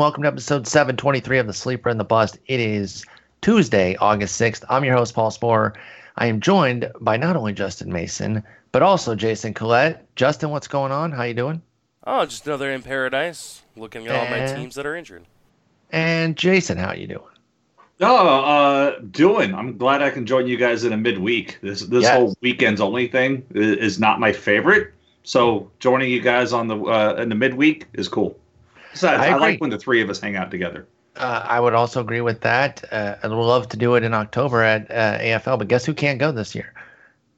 Hello and welcome to episode 723 of The Sleeper and the Bust. It is Tuesday, August 6th. I'm your host, Paul Sporer. I am joined by not only Justin Mason, but also Jason Collette. Justin, what's going on? How you doing? Oh, just another in paradise. Looking at all my teams that are injured. And Jason, how you doing? Oh, uh, doing. I'm glad I can join you guys in a midweek. This this yes. whole weekends only thing is not my favorite. So joining you guys on the uh, in the midweek is cool. Besides, I, I, like when the three of us hang out together. Uh, I would also agree with that. Uh, I'd love to do it in October at uh, AFL, but guess who can't go this year?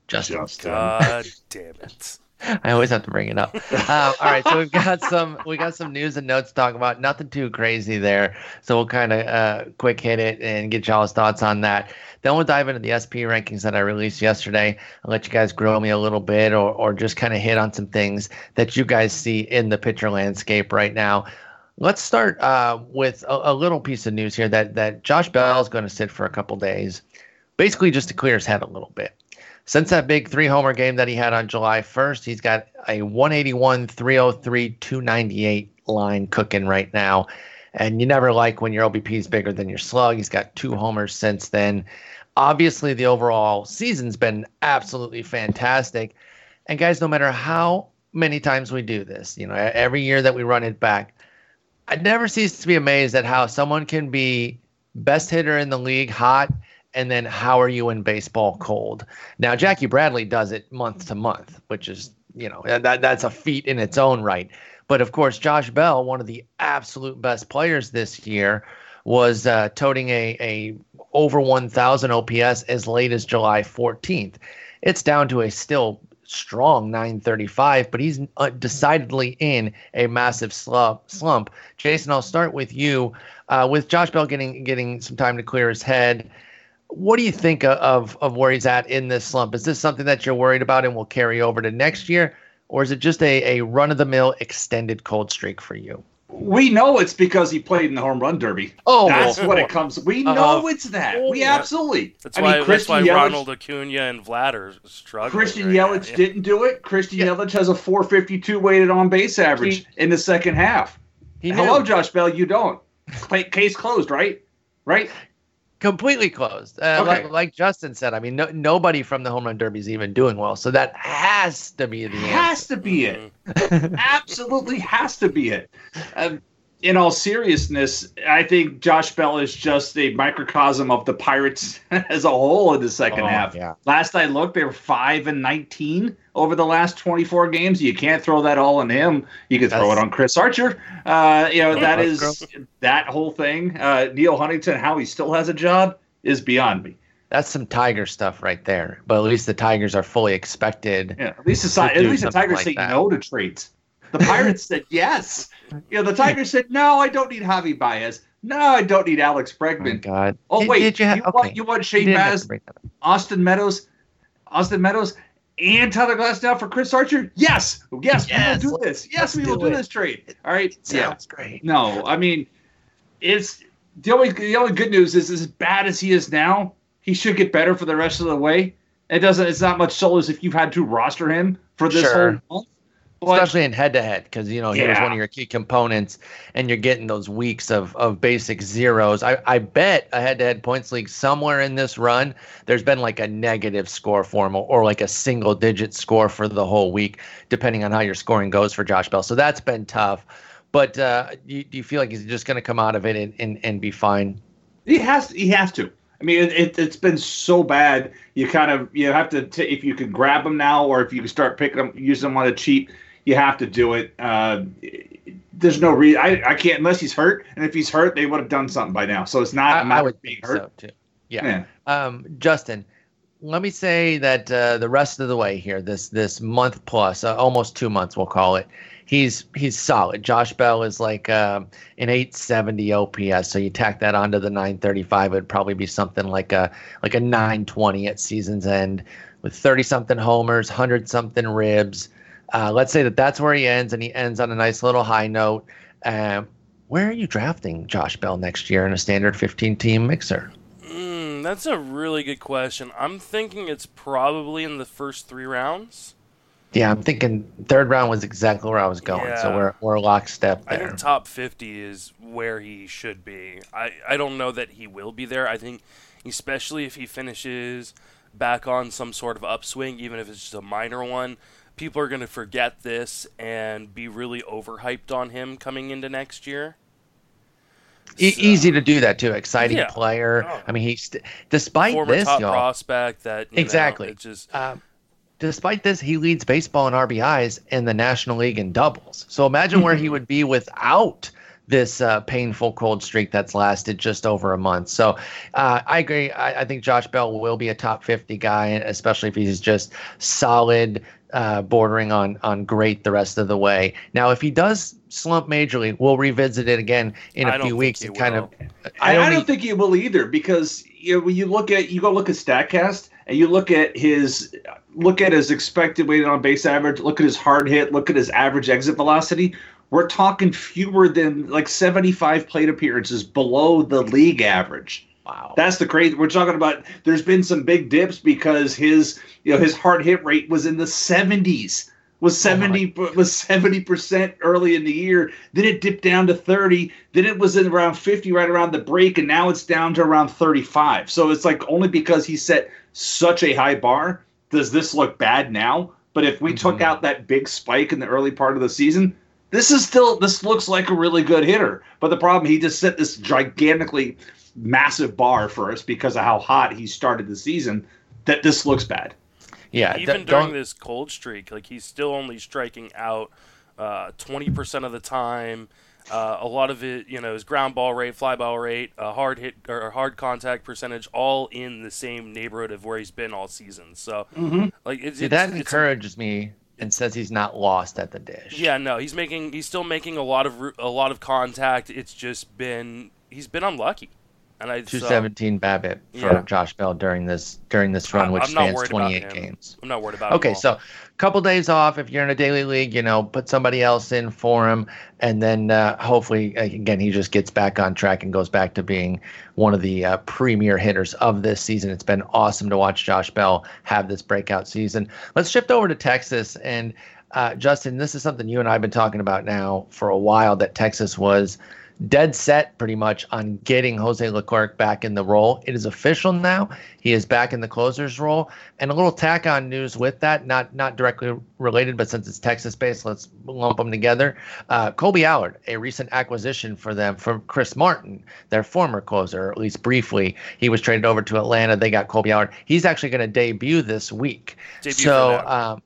Justin. Justin. God damn it. I always have to bring it up. Um, all right, so we've got some we got some news and notes to talk about. Nothing too crazy there, so we'll kind of uh, quick hit it and get y'all's thoughts on that. Then we'll dive into the SP rankings that I released yesterday. I'll let you guys grow me a little bit, or or just kind of hit on some things that you guys see in the pitcher landscape right now. Let's start uh, with a, a, little piece of news here that that Josh Bell is going to sit for a couple days, basically just to clear his head a little bit. Since that big three homer game that he had on July 1st, he's got a 181, 303, 298 line cooking right now. And you never like when your OBP is bigger than your slug. He's got two homers since then. Obviously, the overall season's been absolutely fantastic. And guys, no matter how many times we do this, you know, every year that we run it back, I never cease to be amazed at how someone can be best hitter in the league, hot, and then how are you in baseball cold? Now Jackie Bradley does it month to month, which is you know that that's a feat in its own right. But of course, Josh Bell, one of the absolute best players this year, was uh, toting a a over 1,000 OPS as late as July 14th. It's down to a still strong 935, but he's uh, decidedly in a massive slump. Slump. Jason, I'll start with you. Uh, with Josh Bell getting getting some time to clear his head, what do you think of of where he's at in this slump? Is this something that you're worried about and will carry over to next year, or is it just a, a run of the mill extended cold streak for you? We know it's because he played in the home run derby. Oh, that's what it comes. We uh, know it's that. We absolutely. That's I why. Mean, that's why Yelich, Ronald Acuna and Vlad are struggling. Christian right Yelich yeah. didn't do it. Christian yeah. Yelich has a 452 weighted on base average he, in the second half. Hello, Josh Bell. You don't. Case closed, right? Right completely closed. Uh, okay. like, like, Justin said, I mean, no, nobody from the home run derby is even doing well, so that has to be the has answer. to be it. Absolutely has to be it. Um, in all seriousness, I think Josh Bell is just a microcosm of the Pirates as a whole in the second oh, half. Yeah. Last I looked, they were five and nineteen over the last twenty four games. You can't throw that all on him. You can throw it on Chris Archer. Uh, you know that is that whole thing. Uh, Neal Huntington, how he still has a job is beyond me. That's some Tiger stuff right there. But at least the Tigers are fully expected. Yeah, at least the, at least the Tigers like say that. no to trades. The Pirates said yes. You know, the Tigers said no. I don't need Javi Baez. No, I don't need Alex Bregman. Oh, God. Oh did, wait, did you, have, you, okay. want, you want Shane Baz, Austin Meadows, Austin Meadows, and Tyler Glasnow for Chris Archer? Yes, yes, yes we will do this. Yes, we will do, do this trade. All right. It sounds yeah. great. No, I mean, it's the only the only good news is as bad as he is now, he should get better for the rest of the way. It doesn't. It's not much solace if you've had to roster him for this sure. whole month especially in head to head because you know he yeah. was one of your key components and you're getting those weeks of of basic zeros i i bet a head to head points league somewhere in this run there's been like a negative score for him or, or like a single digit score for the whole week depending on how your scoring goes for josh bell so that's been tough but uh you, do you feel like he's just going to come out of it and, and and be fine he has he has to I mean, it, has been so bad. You kind of you have to t- if you can grab them now, or if you can start picking them, using them on a cheap you have to do it. Uh, there's no reason. I, I can't unless he's hurt, and if he's hurt, they would have done something by now. So it's not. I, I would being hurt. So too. Yeah. yeah. Um, Justin, let me say that uh, the rest of the way here, this this month plus, uh, almost two months, we'll call it. He's he's solid. Josh Bell is like uh, an 870 OPS. So you tack that onto the 935, it'd probably be something like a like a 920 at season's end, with 30 something homers, 100 something ribs. Uh, let's say that that's where he ends, and he ends on a nice little high note. Uh, where are you drafting Josh Bell next year in a standard 15 team mixer? Mm, that's a really good question. I'm thinking it's probably in the first three rounds. Yeah, I'm thinking third round was exactly where I was going. Yeah. So we're we're lockstep there. I think top 50 is where he should be. I I don't know that he will be there. I think especially if he finishes back on some sort of upswing, even if it's just a minor one, people are going to forget this and be really overhyped on him coming into next year. E- so, easy to do that too. Exciting yeah. player. Oh. I mean, he's despite Former this, top y'all, prospect that exactly. Know, just um, despite this, he leads baseball in RBIs in the National League in doubles. So imagine where he would be without this uh, painful cold streak that's lasted just over a month. So uh, I agree. I, I, think Josh Bell will be a top 50 guy, especially if he's just solid, uh, bordering on on great the rest of the way. Now, if he does slump majorly, we'll revisit it again in a few weeks and kind will. of. I don't, I don't think he will either because you know, when you look at you go look at Statcast and you look at his look at his expected weighted on base average, look at his hard hit, look at his average exit velocity we're talking fewer than like 75 plate appearances below the league average. Wow. That's the crazy. We're talking about there's been some big dips because his you know his hard hit rate was in the 70s. Was 70 oh was 70% early in the year. Then it dipped down to 30. Then it was in around 50 right around the break and now it's down to around 35. So it's like only because he set such a high bar does this look bad now. But if we mm-hmm. took out that big spike in the early part of the season, this is still this looks like a really good hitter, but the problem he just set this gigantically massive bar for us because of how hot he started the season. That this looks bad. Yeah, even during this cold streak, like he's still only striking out uh, twenty uh, percent of the time. Uh, a lot of it, you know, is ground ball rate, fly ball rate, uh, hard hit or hard contact percentage, all in the same neighborhood of where he's been all season. So, mm-hmm. like, it's, See, it's, that it's, encourages me and says he's not lost at the dish. Yeah, no, he's making he's still making a lot of a lot of contact. It's just been he's been unlucky. And I 217 so, BABIP for yeah. Josh Bell during this during this run, which spans 28 games. I'm not worried about. Okay, so couple days off. If you're in a daily league, you know, put somebody else in for him, and then uh, hopefully, again, he just gets back on track and goes back to being one of the uh, premier hitters of this season. It's been awesome to watch Josh Bell have this breakout season. Let's shift over to Texas and. Uh, Justin, this is something you and I have been talking about now for a while. That Texas was dead set pretty much on getting Jose Leclerc back in the role. It is official now. He is back in the closer's role. And a little tack on news with that, not not directly related, but since it's Texas based, let's lump them together. Uh, Kolby Allard, a recent acquisition for them from Chris Martin, their former closer, at least briefly. He was traded over to Atlanta. They got Kolby Allard. He's actually going to debut this week. Debut so,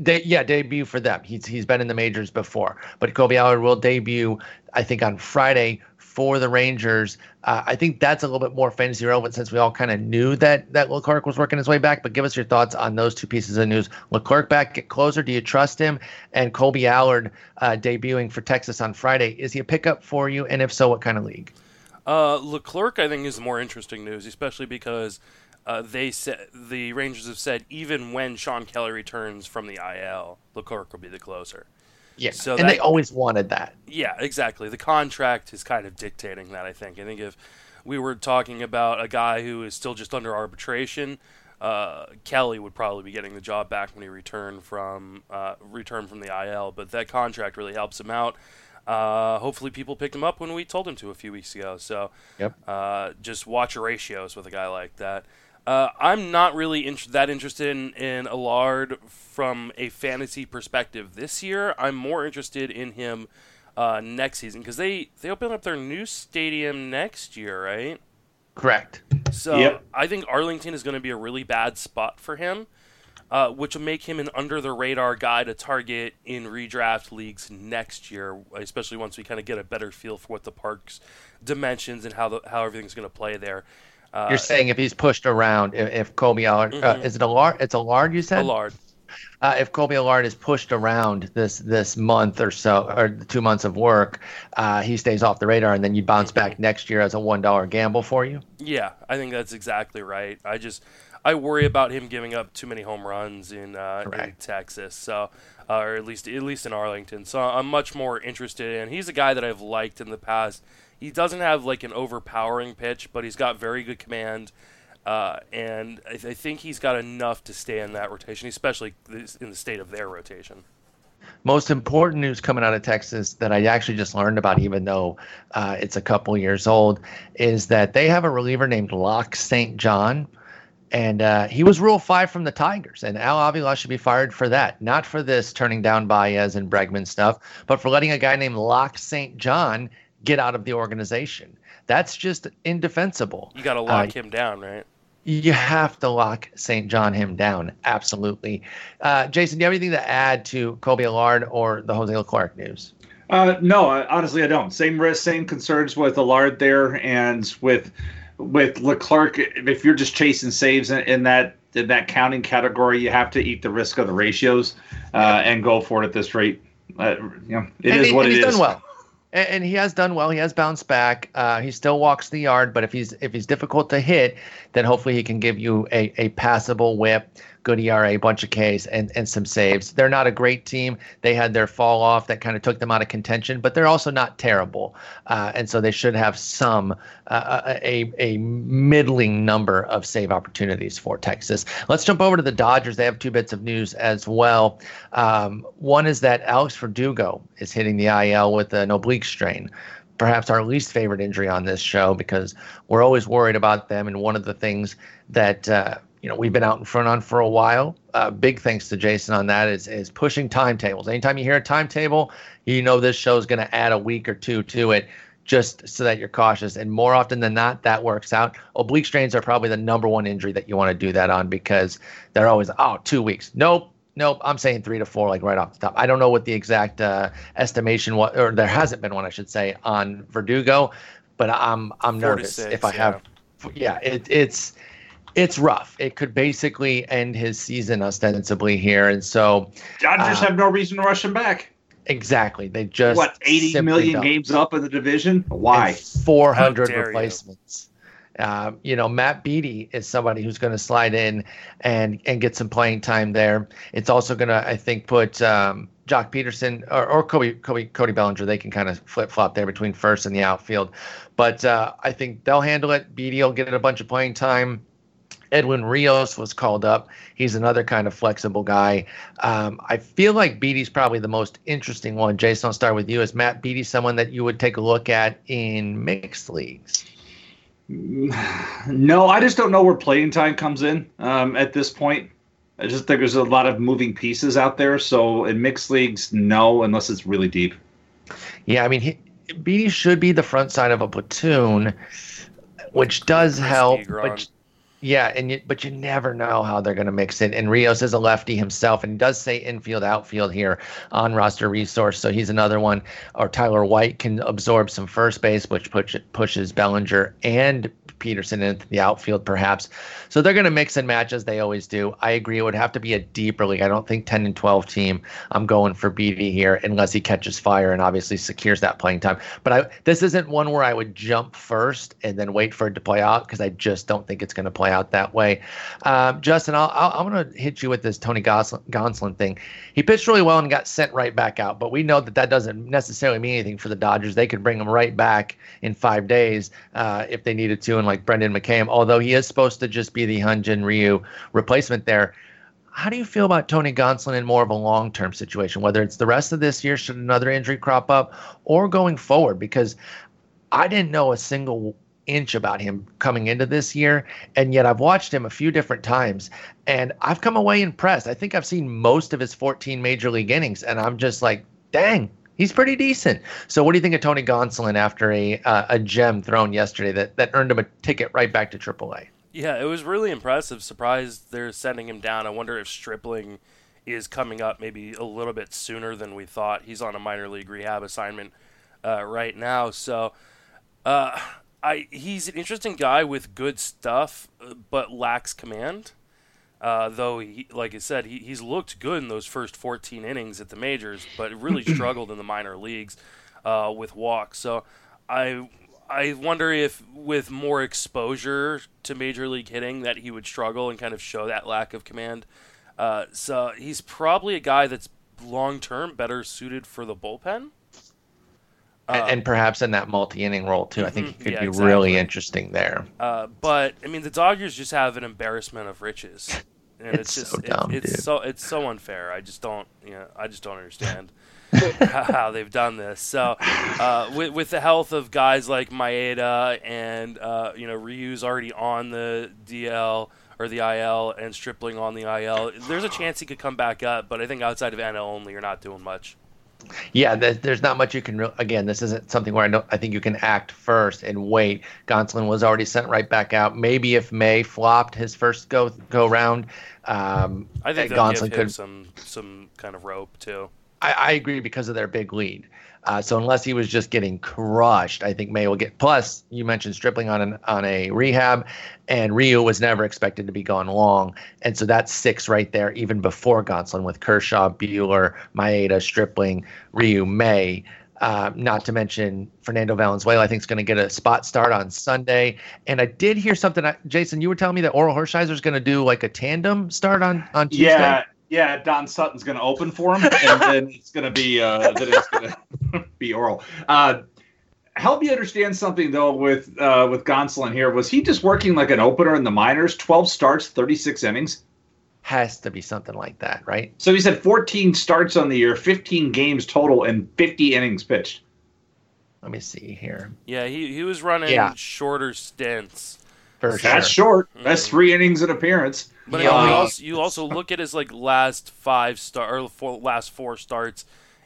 they, yeah, debut for them. He's he's been in the majors before, but Kolby Allard will debut, I think, on Friday for the Rangers. Uh, I think that's a little bit more fantasy relevant since we all kind of knew that that Leclerc was working his way back. But give us your thoughts on those two pieces of news. Leclerc back at closer. Do you trust him? And Kolby Allard uh, debuting for Texas on Friday. Is he a pickup for you? And if so, what kind of league? Uh, Leclerc, I think, is more interesting news, especially because uh, they said the Rangers have said even when Shawn Kelley returns from the IL, Leclerc will be the closer. Yeah, so and that, they always wanted that. Yeah, exactly. The contract is kind of dictating that. I think. I think if we were talking about a guy who is still just under arbitration, uh, Kelley would probably be getting the job back when he returned from uh, returned from the IL. But that contract really helps him out. Uh, hopefully, people picked him up when we told him to a few weeks ago. So, yep. Uh, just watch your ratios with a guy like that. Uh, I'm not really in- that interested in, in Allard from a fantasy perspective this year. I'm more interested in him uh, next season because they, they open up their new stadium next year, right? Correct. So yep. I think Arlington is going to be a really bad spot for him, uh, which will make him an under the radar guy to target in redraft leagues next year, especially once we kind of get a better feel for what the park's dimensions and how the, how everything's going to play there. Uh, You're saying if he's pushed around, if, if Kolby Allard, uh, mm-hmm. uh, is it Allard? It's Allard, you said? Allard. Uh, if Kolby Allard is pushed around this this month or so, or two months of work, uh, he stays off the radar, and then you bounce back mm-hmm. next year as a one dollar gamble for you. Yeah, I think that's exactly right. I just I worry about him giving up too many home runs in, uh, in Texas, so uh, or at least at least in Arlington. So I'm much more interested in. He's a guy that I've liked in the past he doesn't have like an overpowering pitch, but he's got very good command. Uh, and I, I, think he's got enough to stay in that rotation, especially in the state of their rotation. Most important news coming out of Texas that I actually just learned about, even though uh, it's a couple years old, is that they have a reliever named Locke St. John. And uh, he was Rule 5 from the Tigers, and Al Avila should be fired for that. Not for this turning down Baez and Bregman stuff, but for letting a guy named Locke St. John get out of the organization. That's just indefensible. You got to lock uh, him down, right? You have to lock St. John him down. Absolutely. Uh, Jason, do you have anything to add to Kobe Allard or the Jose Leclerc news? Uh, no, honestly, I don't. Same risk, same concerns with Allard there, and with with Leclerc. If you're just chasing saves in, in that in that counting category, you have to eat the risk of the ratios uh, and go for it at this rate. Uh, you know, it and is he, what it he's is. Done well and, and he has done well. He has bounced back. Uh, he still walks the yard, but if he's if he's difficult to hit, then hopefully he can give you a, a passable whip good ERA, bunch of Ks, and, and some saves. They're not a great team. They had their fall off that kind of took them out of contention, but they're also not terrible. Uh, and so they should have some, uh, uh, a, a middling number of save opportunities for Texas. Let's jump over to the Dodgers. They have two bits of news as well. Um, one is that Alex Verdugo is hitting the IL with an oblique strain perhaps our least favorite injury on this show because we're always worried about them. And one of the things that uh, you know we've been out in front on for a while. Uh, big thanks to Jason on that is is pushing timetables. Anytime you hear a timetable, you know this show is going to add a week or two to it, just so that you're cautious. And more often than not, that works out. Oblique strains are probably the number one injury that you want to do that on because they're always oh two weeks. Nope. Nope, I'm saying three to four, like right off the top. I don't know what the exact uh, estimation was, or there hasn't been one, I should say, on Verdugo, but I'm I'm nervous six, if I yeah. have. Yeah, it, it's it's rough. It could basically end his season ostensibly here, and so Dodgers uh, have no reason to rush him back. Exactly. They just what eighty million don't. games up in the division. Why four hundred replacements? You. Uh, you know, Matt Beaty is somebody who's going to slide in and and get some playing time there. It's also going to, I think, put um, Joc Pederson or, or Cody, Cody, Cody Bellinger. They can kind of flip flop there between first and the outfield. But uh, I think they'll handle it. Beaty will get a bunch of playing time. Edwin Rios was called up. He's another kind of flexible guy. Um, I feel like Beaty's probably the most interesting one. Jason, I'll start with you. Is Matt Beaty someone that you would take a look at in mixed leagues? No, I just don't know where playing time comes in um, at this point. I just think there's a lot of moving pieces out there. So in mixed leagues, no, unless it's really deep. Yeah, I mean, he, Beaty should be the front side of a platoon, which does help. But yeah, and you, but you never know how they're going to mix it. And Rios is a lefty himself, and does say infield, outfield here on roster resource. So he's another one. Or Tyler White can absorb some first base, which push, pushes Bellinger and Pederson into the outfield, perhaps. So they're going to mix and match as they always do. I agree. It would have to be a deeper league. I don't think 10 and 12 team. I'm going for Beaty here unless he catches fire and obviously secures that playing time. But I, this isn't one where I would jump first and then wait for it to play out because I just don't think it's going to play out that way. Um, Justin, I'll, i am going to hit you with this Tony Gonsolin thing. He pitched really well and got sent right back out, but we know that that doesn't necessarily mean anything for the Dodgers. They could bring him right back in five days uh, if they needed to, and like Brendan McKay, although he is supposed to just be the Hyun-Jin Ryu replacement there. How do you feel about Tony Gonsolin in more of a long term situation, whether it's the rest of this year, should another injury crop up, or going forward? Because I didn't know a single inch about him coming into this year, and yet I've watched him a few different times, and I've come away impressed. I think I've seen most of his 14 major league innings, and I'm just like, dang, he's pretty decent. So, what do you think of Tony Gonsolin after a uh, a gem thrown yesterday that that earned him a ticket right back to AAA? Yeah, it was really impressive. Surprised they're sending him down. I wonder if Stripling is coming up maybe a little bit sooner than we thought. He's on a minor league rehab assignment uh, right now, so. Uh, I he's an interesting guy with good stuff, uh, but lacks command. Uh, though, he, like I said, he, he's looked good in those first 14 innings at the majors, but really struggled in the minor leagues uh, with walks. So I I wonder if with more exposure to major league hitting that he would struggle and kind of show that lack of command. Uh, so he's probably a guy that's long term better suited for the bullpen. Uh, and perhaps in that multi-inning role too. I think he mm-hmm. could yeah, be exactly. really interesting there. Uh, but I mean, the Dodgers just have an embarrassment of riches, and it's, it's just so dumb, it, it's dude. so it's so unfair. I just don't, you know, I just don't understand. how they've done this. So, uh, with, with the health of guys like Maeda and uh, you know Ryu's already on the DL or the IL and Stripling on the IL, there's a chance he could come back up. But I think outside of NL only, you're not doing much. Yeah, there's not much you can. Re- again, this isn't something where I don't. I think you can act first and wait. Gonsolin was already sent right back out. Maybe if May flopped his first go go round, um, I think Gonsolin could some some kind of rope too. I, I agree because of their big lead. Uh, so unless he was just getting crushed, I think May will get. Plus, you mentioned Stripling on an, on a rehab, and Ryu was never expected to be gone long, and so that's six right there, even before Gonsolin with Kershaw, Buehler, Maeda, Stripling, Ryu, May. Uh, not to mention Fernando Valenzuela, I think is going to get a spot start on Sunday. And I did hear something, Jason. You were telling me that Orel Hershiser is going to do like a tandem start on on Tuesday. Yeah, yeah, Don Sutton's going to open for him, and then it's going to be uh, then it's going to be Orel. Uh, help me understand something though with uh, with Gonsolin here. Was he just working like an opener in the minors? Twelve starts, thirty six innings. Has to be something like that, right? So he said fourteen starts on the year, fifteen games total, and fifty innings pitched. Let me see here. Yeah, he he was running yeah. shorter stints. For That's sure. short. That's mm-hmm. three innings in appearance. But yeah. you, also, you also look at his like last five star or four, last four starts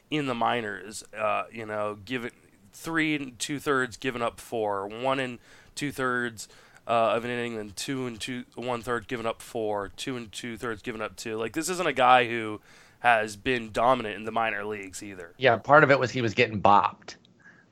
in the minors. Uh, you know, give it three and two thirds, giving up four, one and two thirds uh, of an inning, then two and two one third, giving up four, two and two thirds, giving up two. Like this isn't a guy who has been dominant in the minor leagues either. Yeah, part of it was he was getting bopped.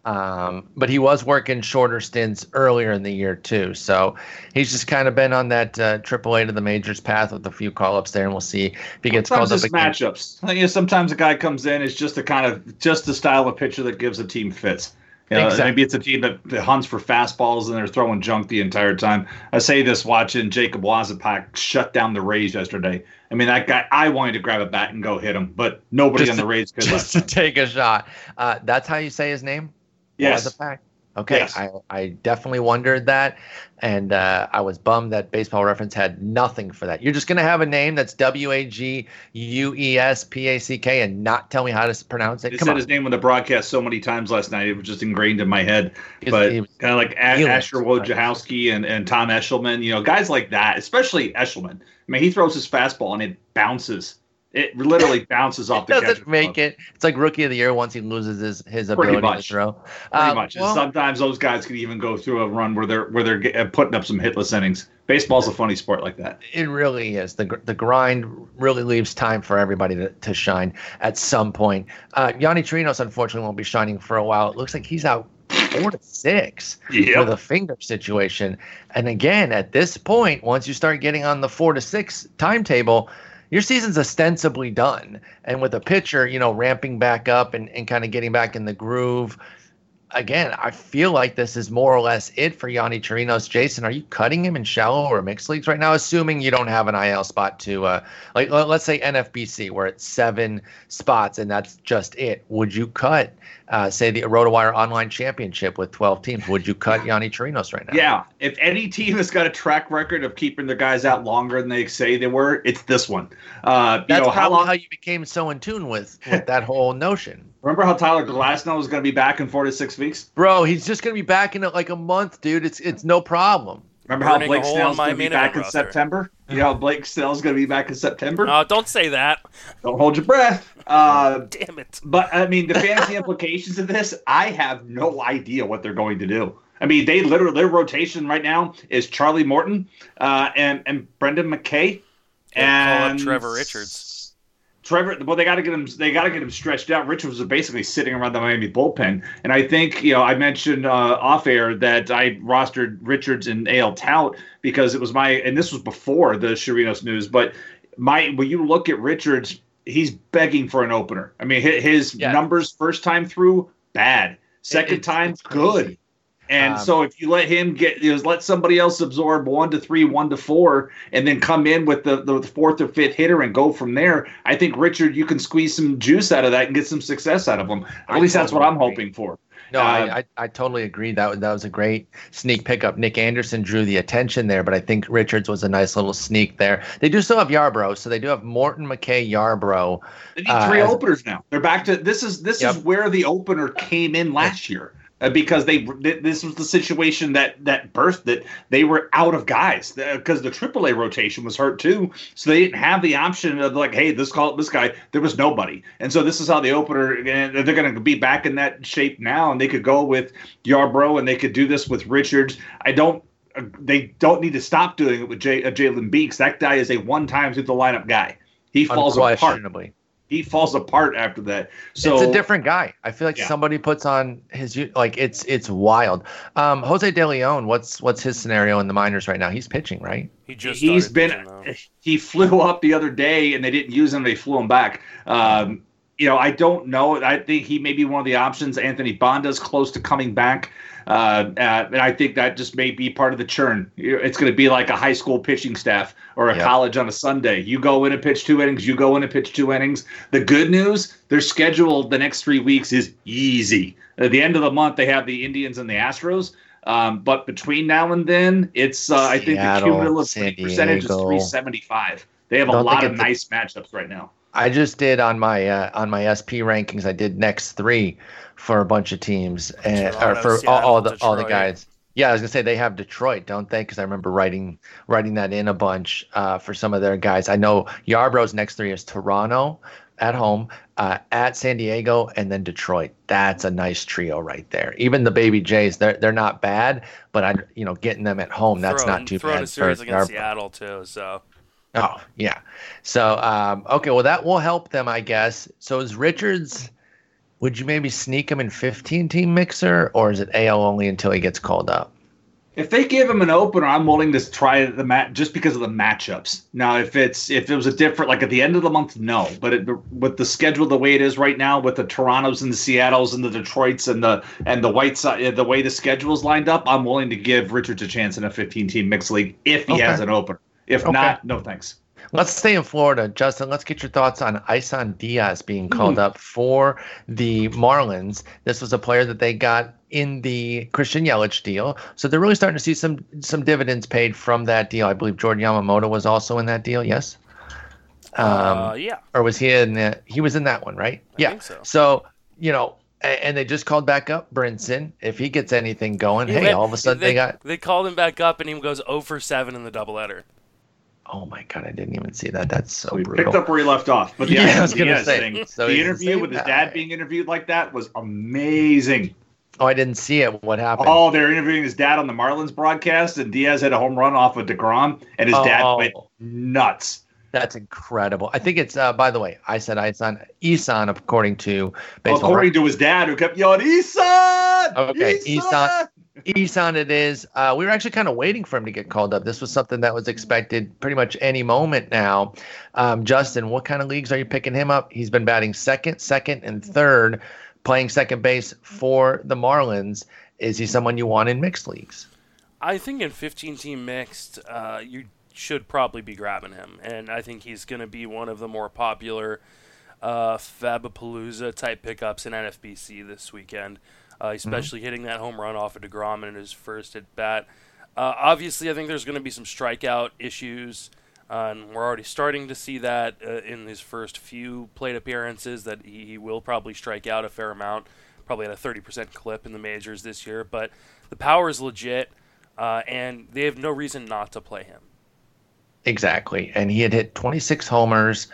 Um, but he was working shorter stints earlier in the year too, so he's just kind of been on that uh, AAA to the majors path with a few call ups there, and we'll see if he gets sometimes called up. Again. matchups. I you know, sometimes a guy comes in is just a kind of just the style of pitcher that gives a team fits. You know, exactly. Maybe it's a team that, that, hunts for fastballs and they're throwing junk the entire time. I say this watching Jacob Waguespack shut down the Rays yesterday. I mean, that guy, I wanted to grab a bat and go hit him, but nobody just on the Rays could. Just to take a shot. Uh, that's how you say his name? Yes. the fact. Okay, yes. I, I definitely wondered that, and uh, I was bummed that Baseball Reference had nothing for that. You're just going to have a name that's W A G U E S P A C K and not tell me how to pronounce it. They Come said on. his name on the broadcast so many times last night; it was just ingrained in my head. but kind of like a- Asher Wojciechowski and, and Tom Eshelman, you know, guys like that, especially Eshelman. I mean, he throws his fastball and it bounces it literally bounces off the doesn't make it. It's like rookie of the year once he loses his his ability to throw. Pretty um, much. Well, sometimes those guys can even go through a run where they're where they're uh, putting up some hitless innings. Baseball's a funny sport like that. It really is. the The grind really leaves time for everybody to, to shine at some point. Uh, Yonny Chirinos unfortunately won't be shining for a while. It looks like he's out four to six yep. with a finger situation. And again, at this point, once you start getting on the four to six timetable your season's ostensibly done. And with a pitcher, you know, ramping back up and, and kind of getting back in the groove. Again, I feel like this is more or less it for Yonny Chirinos. Jason, are you cutting him in shallow or mixed leagues right now? Assuming you don't have an IL spot to, uh, like, let's say NFBC, where it's seven spots and that's just it. Would you cut uh, say the RotoWire Online Championship with 12 teams, would you cut Yonny Chirinos right now? Yeah. If any team has got a track record of keeping their guys out longer than they say they were, it's this one. Uh, That's know, how, long... how you became so in tune with, with that whole notion. Remember how Tyler Glasnow was going to be back in four to six weeks? Bro, he's just going to be back in like a month, dude. It's it's no problem. Remember how Blake Snell's going to be back in. September? You know Blake Snell's going to be back in September? Uh, don't say that. Don't hold your breath. Uh, Damn it. But, I mean, the fantasy implications of this, I have no idea what they're going to do. I mean, they literally, their rotation right now is Charlie Morton uh, and, and Brendan McKay. And Trevor Richards. Trevor, well, they got to get him. They got to get him stretched out. Richards was basically sitting around the Miami bullpen, and I think you know I mentioned uh, off air that I rostered Richards and AL Tout because it was my, and this was before the Chirinos news. But my, when you look at Richards, he's begging for an opener. I mean, his, yeah. numbers first time through bad, second it, time good, And um, so if you let him get, you know, let somebody else absorb one to three, one to four, and then come in with the, the fourth or fifth hitter and go from there, I think Richard, you can squeeze some juice out of that and get some success out of him. At I least that's what I'm hoping for. No, uh, I, I, I totally agree. That that was a great sneak pickup. Nick Anderson drew the attention there, but I think Richards was a nice little sneak there. They do still have Yarbrough, so they do have Morton, McKay, Yarbrough. They need three uh, openers now. They're back to this is this yep. is where the opener came in last year. Uh, because they this was the situation that that birthed that they were out of guys because the AAA rotation was hurt too, so they didn't have the option of like, hey, this call this guy. There was nobody, and so this is how the opener. And they're going to be back in that shape now, and they could go with Yarbrough, and they could do this with Richards. I don't. Uh, they don't need to stop doing it with uh, Jalen Beeks. That guy is a one-time through the lineup guy. He falls apart he falls apart after that. So it's a different guy. I feel like yeah. somebody puts on his like it's it's wild. Um, Jose De Leon, what's what's his scenario in the minors right now? He's pitching, right? He just he's been he flew up the other day and they didn't use him. They flew him back. Um, you know, I don't know. I think he may be one of the options. Anthony Banda's close to coming back. Uh, uh, and I think that just may be part of the churn. It's going to be like a high school pitching staff or a yep. college on a Sunday. You go in and pitch two innings, you go in and pitch two innings. The good news, their schedule the next three weeks is easy. At the end of the month, they have the Indians and the Astros. Um, but between now and then, it's uh, I think the cumulative percentage is 375. They have a lot of nice matchups right now. I just did on my uh, on my SP rankings. I did next three for a bunch of teams and or for Seattle, all, all, the Detroit. all the guys. Yeah, I was gonna say they have Detroit, don't they? Because I remember writing writing that in a bunch uh, for some of their guys. I know Yarbrough's next three is Toronto at home, uh, at San Diego, and then Detroit. That's a nice trio right there. Even the Baby Jays, they're they're not bad, but I you know getting them at home, that's not too bad. a series against Yarbrough. Seattle too, so. Oh yeah, so um, okay, well that will help them, I guess. So is Richards? would you maybe sneak him in 15 team mixer or is it AL only until he gets called up? If they give him an opener, I'm willing to try the mat just because of the matchups. Now, if it's if it was a different like at the end of the month, no. But it, with the schedule the way it is right now, with the Torontos and the Seattles and the Detroits and the and the White Sox, the way the schedule's lined up, I'm willing to give Richards a chance in a 15 team mix league if he okay. has an opener. If okay. not, no thanks. Let's stay in Florida, Justin. Let's get your thoughts on Isan Diaz being called mm. up for the Marlins. This was a player that they got in the Christian Yelich deal, so they're really starting to see some some dividends paid from that deal. I believe Jordan Yamamoto was also in that deal. Yes. Um, uh, yeah. Or was he in? The, he was in that one, right? I yeah. so. so you know, and they just called back up Brinson. If he gets anything going, hey, all of a sudden they, they, got they called him back up, and he goes 0 for 7 in the double doubleheader. Oh my god, I didn't even see that. That's so, so he brutal. picked up where he left off. But the yeah, I was gonna say, thing, so the interview with his dad being interviewed like that was amazing. Oh, I didn't see it. What happened? Oh, they're interviewing his dad on the Marlins broadcast, and Diaz had a home run off of Degrom, and his oh, dad went nuts. That's incredible. I think it's. Uh, by the way, I said Isan. Isan, according to baseball. According to his dad, who kept yelling, Isan. Okay, Isan. Isan it is. Uh, we were actually kind of waiting for him to get called up. This was something that was expected pretty much any moment now. Um, Justin, what kind of leagues are you picking him up? He's been batting second, second, and third, playing second base for the Marlins. Is he someone you want in mixed leagues? I think in 15 team mixed, uh, you should probably be grabbing him. And I think he's going to be one of the more popular uh, Fabapalooza type pickups in NFBC this weekend uh, mm-hmm. especially mm-hmm. hitting that home run off of DeGrom in his first at bat. Uh, obviously, I think there's going to be some strikeout issues, uh, and we're already starting to see that uh, in his first few plate appearances. That he, he, will probably strike out a fair amount, probably at a 30% clip in the majors this year. But the power is legit, uh, and they have no reason not to play him. Exactly, and he had hit 26 homers.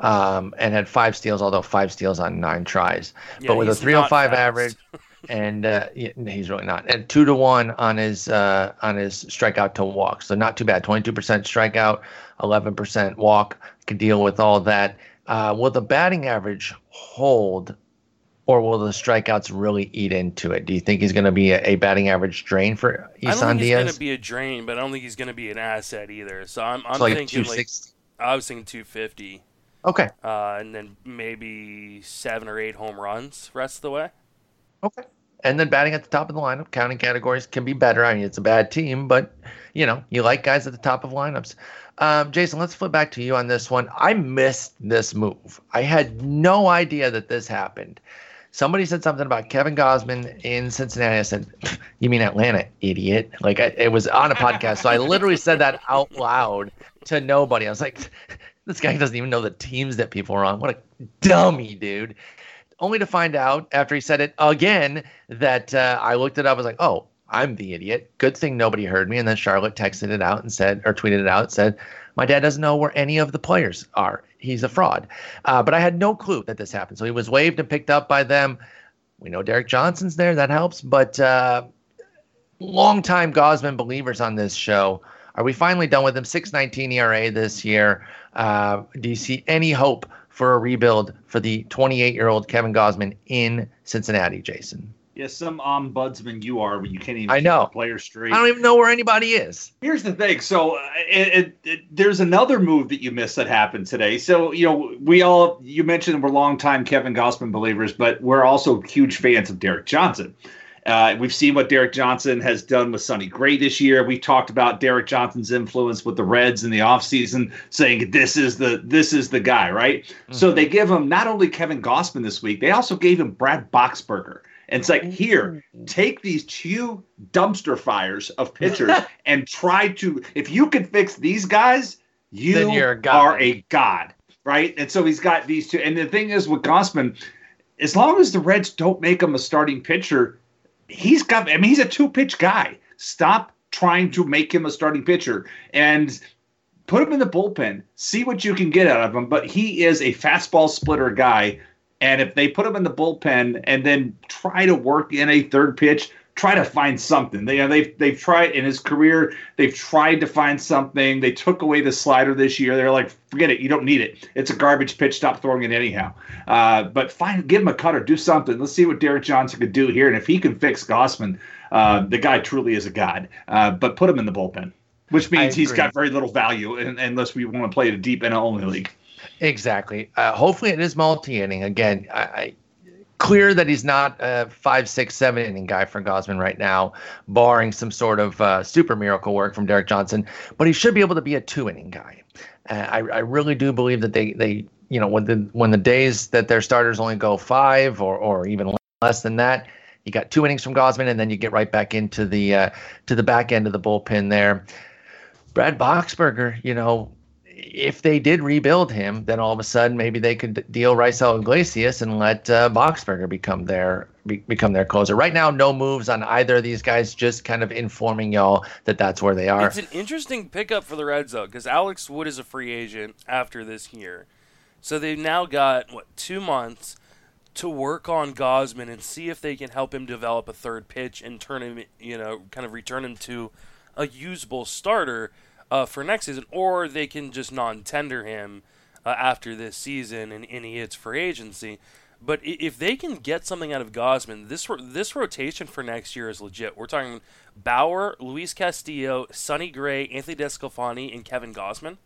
Um, and had five steals, although five steals on nine tries. Yeah, but with a 305 average, and uh, he's really not. And two to one on his uh, on his strikeout to walk, so not too bad. Twenty two percent strikeout, eleven percent walk. Can deal with all that. Uh, will the batting average hold, or will the strikeouts really eat into it? Do you think he's going to be a, a, batting average drain for Isan Diaz? I don't think he's going to be a drain, but I don't think he's going to be an asset either. So I'm, I'm so like thinking like I was thinking two fifty. Okay. Uh, and then maybe seven or eight home runs rest of the way. Okay and then batting at the top of the lineup. Counting categories can be better. I mean, it's a bad team, but you know, you like guys at the top of lineups. Um, Jason, let's flip back to you on this one. I missed this move. I had no idea that this happened. Somebody said something about Kevin Gausman in Cincinnati. I said, "You mean Atlanta, idiot?" Like I, it was on a podcast, so I literally said that out loud to nobody. I was like, "This guy doesn't even know the teams that people are on. What a dummy, dude!" Only to find out after he said it again that uh, I looked it up. I was like, "Oh, I'm the idiot. Good thing nobody heard me. And then Charlotte texted it out and said, or tweeted it out, said, My dad doesn't know where any of the players are. He's a fraud. Uh, but I had no clue that this happened. So he was waived and picked up by them. We know Derek Johnson's there. That helps. But uh, longtime Gausman believers on this show. Are we finally done with him? 619 ERA this year. Uh, do you see any hope for a rebuild for the 28 year old Kevin Gausman in Cincinnati, Jason? Yeah, some ombudsman you are when you can't even I know. player straight. I don't even know where anybody is. Here's the thing. So uh, it, it, it, there's another move that you missed that happened today. So you know we all you mentioned we're longtime Kevin Gausman believers, but we're also huge fans of Derek Johnson. Uh, we've seen what Derek Johnson has done with Sonny Gray this year. We talked about Derek Johnson's influence with the Reds in the offseason, saying this is the this is the guy, right? Mm-hmm. So they give him not only Kevin Gausman this week, they also gave him Brad Boxberger. And it's like, here, take these two dumpster fires of pitchers and try to, if you can fix these guys, you a are a god, right? And so he's got these two. And the thing is with Gausman, as long as the Reds don't make him a starting pitcher, he's got, I mean, he's a two pitch guy. Stop trying to make him a starting pitcher and put him in the bullpen, see what you can get out of him. But he is a fastball splitter guy and if they put him in the bullpen and then try to work in a third pitch, try to find something. They, you know, they've they've tried in his career. They've tried to find something. They took away the slider this year. They're like, forget it. You don't need it. It's a garbage pitch. Stop throwing it anyhow. Uh, but find, give him a cutter. Do something. Let's see what Derek Johnson could do here. And if he can fix Gausman, uh, the guy truly is a god. Uh, but put him in the bullpen, which means he's got very little value unless we want to play a deep NL only league. Exactly. Uh, hopefully, it is multi inning. Again, I, I, clear that he's not a five, six, seven inning guy for Gausman right now, barring some sort of uh, super miracle work from Derek Johnson. But he should be able to be a two inning guy. Uh, I, I really do believe that they they you know when the when the days that their starters only go five or or even less than that. You got two innings from Gausman, and then you get right back into the uh, to the back end of the bullpen there. Brad Boxberger, you know, if they did rebuild him, then all of a sudden maybe they could deal Raisel Iglesias and let uh, Boxberger become their be, become their closer. Right now, no moves on either of these guys. Just kind of informing y'all that that's where they are. It's an interesting pickup for the Reds though, because Alex Wood is a free agent after this year, so they've now got what two months to work on Gausman and see if they can help him develop a third pitch and turn him, you know, kind of return him to a usable starter uh, for next season, or they can just non-tender him uh, after this season and, and he hits free agency. But if they can get something out of Gausman, this this rotation for next year is legit. We're talking Bauer, Luis Castillo, Sonny Gray, Anthony DeSclafani, and Kevin Gausman.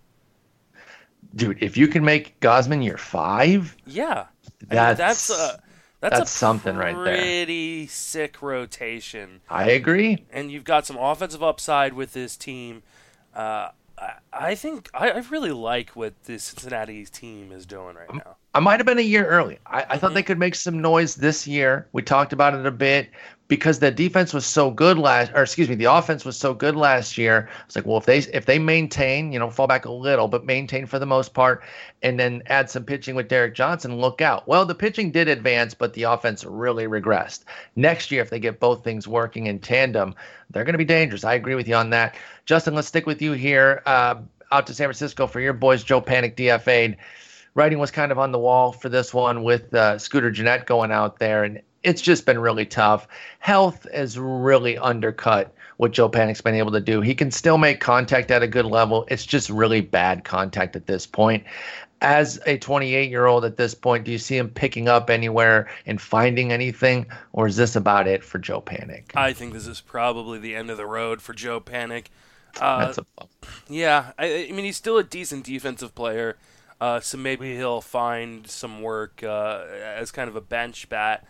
Dude, if you can make Gausman your five, yeah, that's I mean, that's uh, that's, that's something right there. Pretty sick rotation. I agree. And you've got some offensive upside with this team. Uh, I, think I, I, really like what the Cincinnati team is doing right now. I might have been a year early. I, I mm-hmm. thought they could make some noise this year. We talked about it a bit because the defense was so good last, or excuse me, the offense was so good last year. It's like, well, if they if they maintain, you know, fall back a little, but maintain for the most part, and then add some pitching with Derek Johnson, look out. Well, the pitching did advance, but the offense really regressed. Next year, if they get both things working in tandem, they're going to be dangerous. I agree with you on that. Justin, let's stick with you here. Uh, out to San Francisco for your boys, Joe Panik DFA'd. Writing was kind of on the wall for this one with uh, Scooter Gennett going out there, and it's just been really tough. Health has really undercut what Joe Panik's been able to do. He can still make contact at a good level. It's just really bad contact at this point. As a 28 year old at this point, do you see him picking up anywhere and finding anything, or is this about it for Joe Panik? I think this is probably the end of the road for Joe Panik. Uh, That's a bump. Yeah, I, I, mean he's still a decent defensive player, uh, so maybe he'll find some work uh, as kind of a bench bat.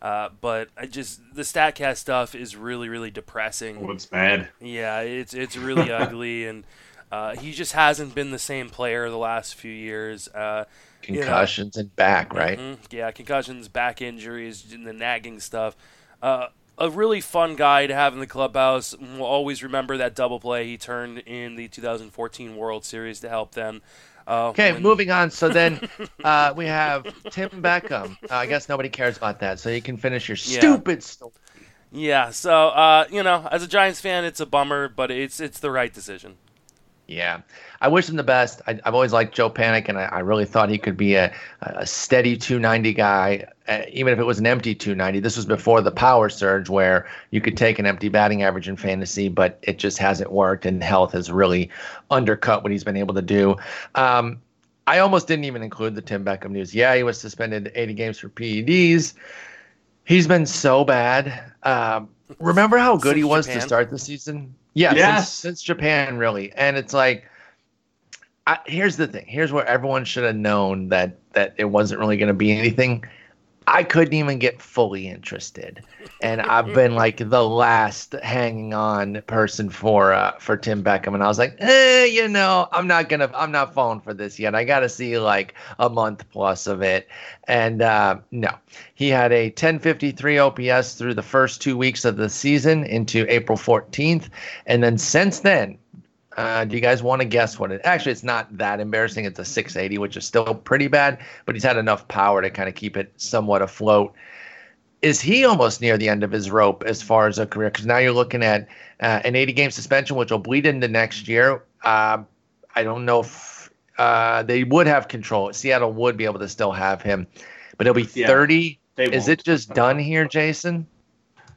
Uh, but I just the Statcast stuff is really really depressing. Oh, it's bad. Yeah, it's it's really ugly, and uh, he just hasn't been the same player the last few years. Uh, concussions you know, and back, right? Mm-hmm, yeah, concussions, back injuries, and the nagging stuff. Uh, a really fun guy to have in the clubhouse. We'll always remember that double play he turned in the 2014 World Series to help them. Uh, okay, when... moving on. So then uh, we have Tim Beckham. Uh, I guess nobody cares about that, so you can finish your yeah. stupid story. Yeah. So uh, you know, as a Giants fan, it's a bummer, but it's it's the right decision. Yeah, I wish him the best. I, have always liked Joe Panik, and I, I, really thought he could be a, a steady 290 guy, uh, even if it was an empty 290. This was before the power surge, where you could take an empty batting average in fantasy, but it just hasn't worked, and health has really undercut what he's been able to do. Um, I almost didn't even include the Tim Beckham news. Yeah, he was suspended 80 games for PEDs. He's been so bad. Um, remember how good he was Japan? to start the season? Yeah, yes. since, since Japan, really. And it's like, I, here's the thing. Here's where everyone should have known that that it wasn't really going to be anything. I couldn't even get fully interested, and I've been like the last hanging on person for uh, for Tim Beckham, and I was like, eh, you know, I'm not gonna, I'm not falling for this yet. I got to see like a month plus of it, and uh, no, he had a 1053 OPS through the first two weeks of the season into April 14th, and then since then, uh, do you guys want to guess what it? Actually, it's not that embarrassing. It's a 680, which is still pretty bad, but he's had enough power to kind of keep it somewhat afloat. Is he almost near the end of his rope as far as a career? Because now you're looking at uh, an 80 game suspension, which will bleed into next year. Uh, I don't know if uh, they would have control. Seattle would be able to still have him, but he'll be 30. Yeah, is it just done here, Jason?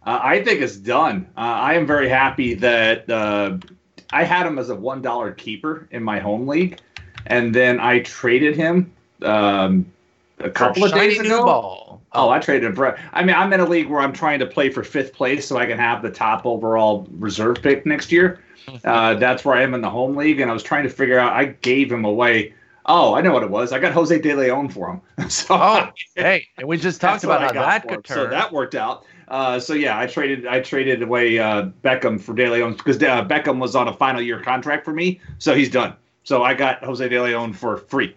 Uh, I think it's done. Uh, I am very happy that I had him as a one dollar keeper in my home league, and then I traded him um, a couple of days ago. Oh, I traded him for. I mean, I'm in a league where I'm trying to play for fifth place so I can have the top overall reserve pick next year. Uh, that's where I am in the home league, and I was trying to figure out. I gave him away. Oh, I know what it was. I got Jose De Leon for him. so, oh, hey, and we just talked about how that could turn. So that worked out. Uh, so yeah, I traded I traded away uh, Beckham for De Leon because uh, Beckham was on a final year contract for me, so he's done. So I got Jose De Leon for free.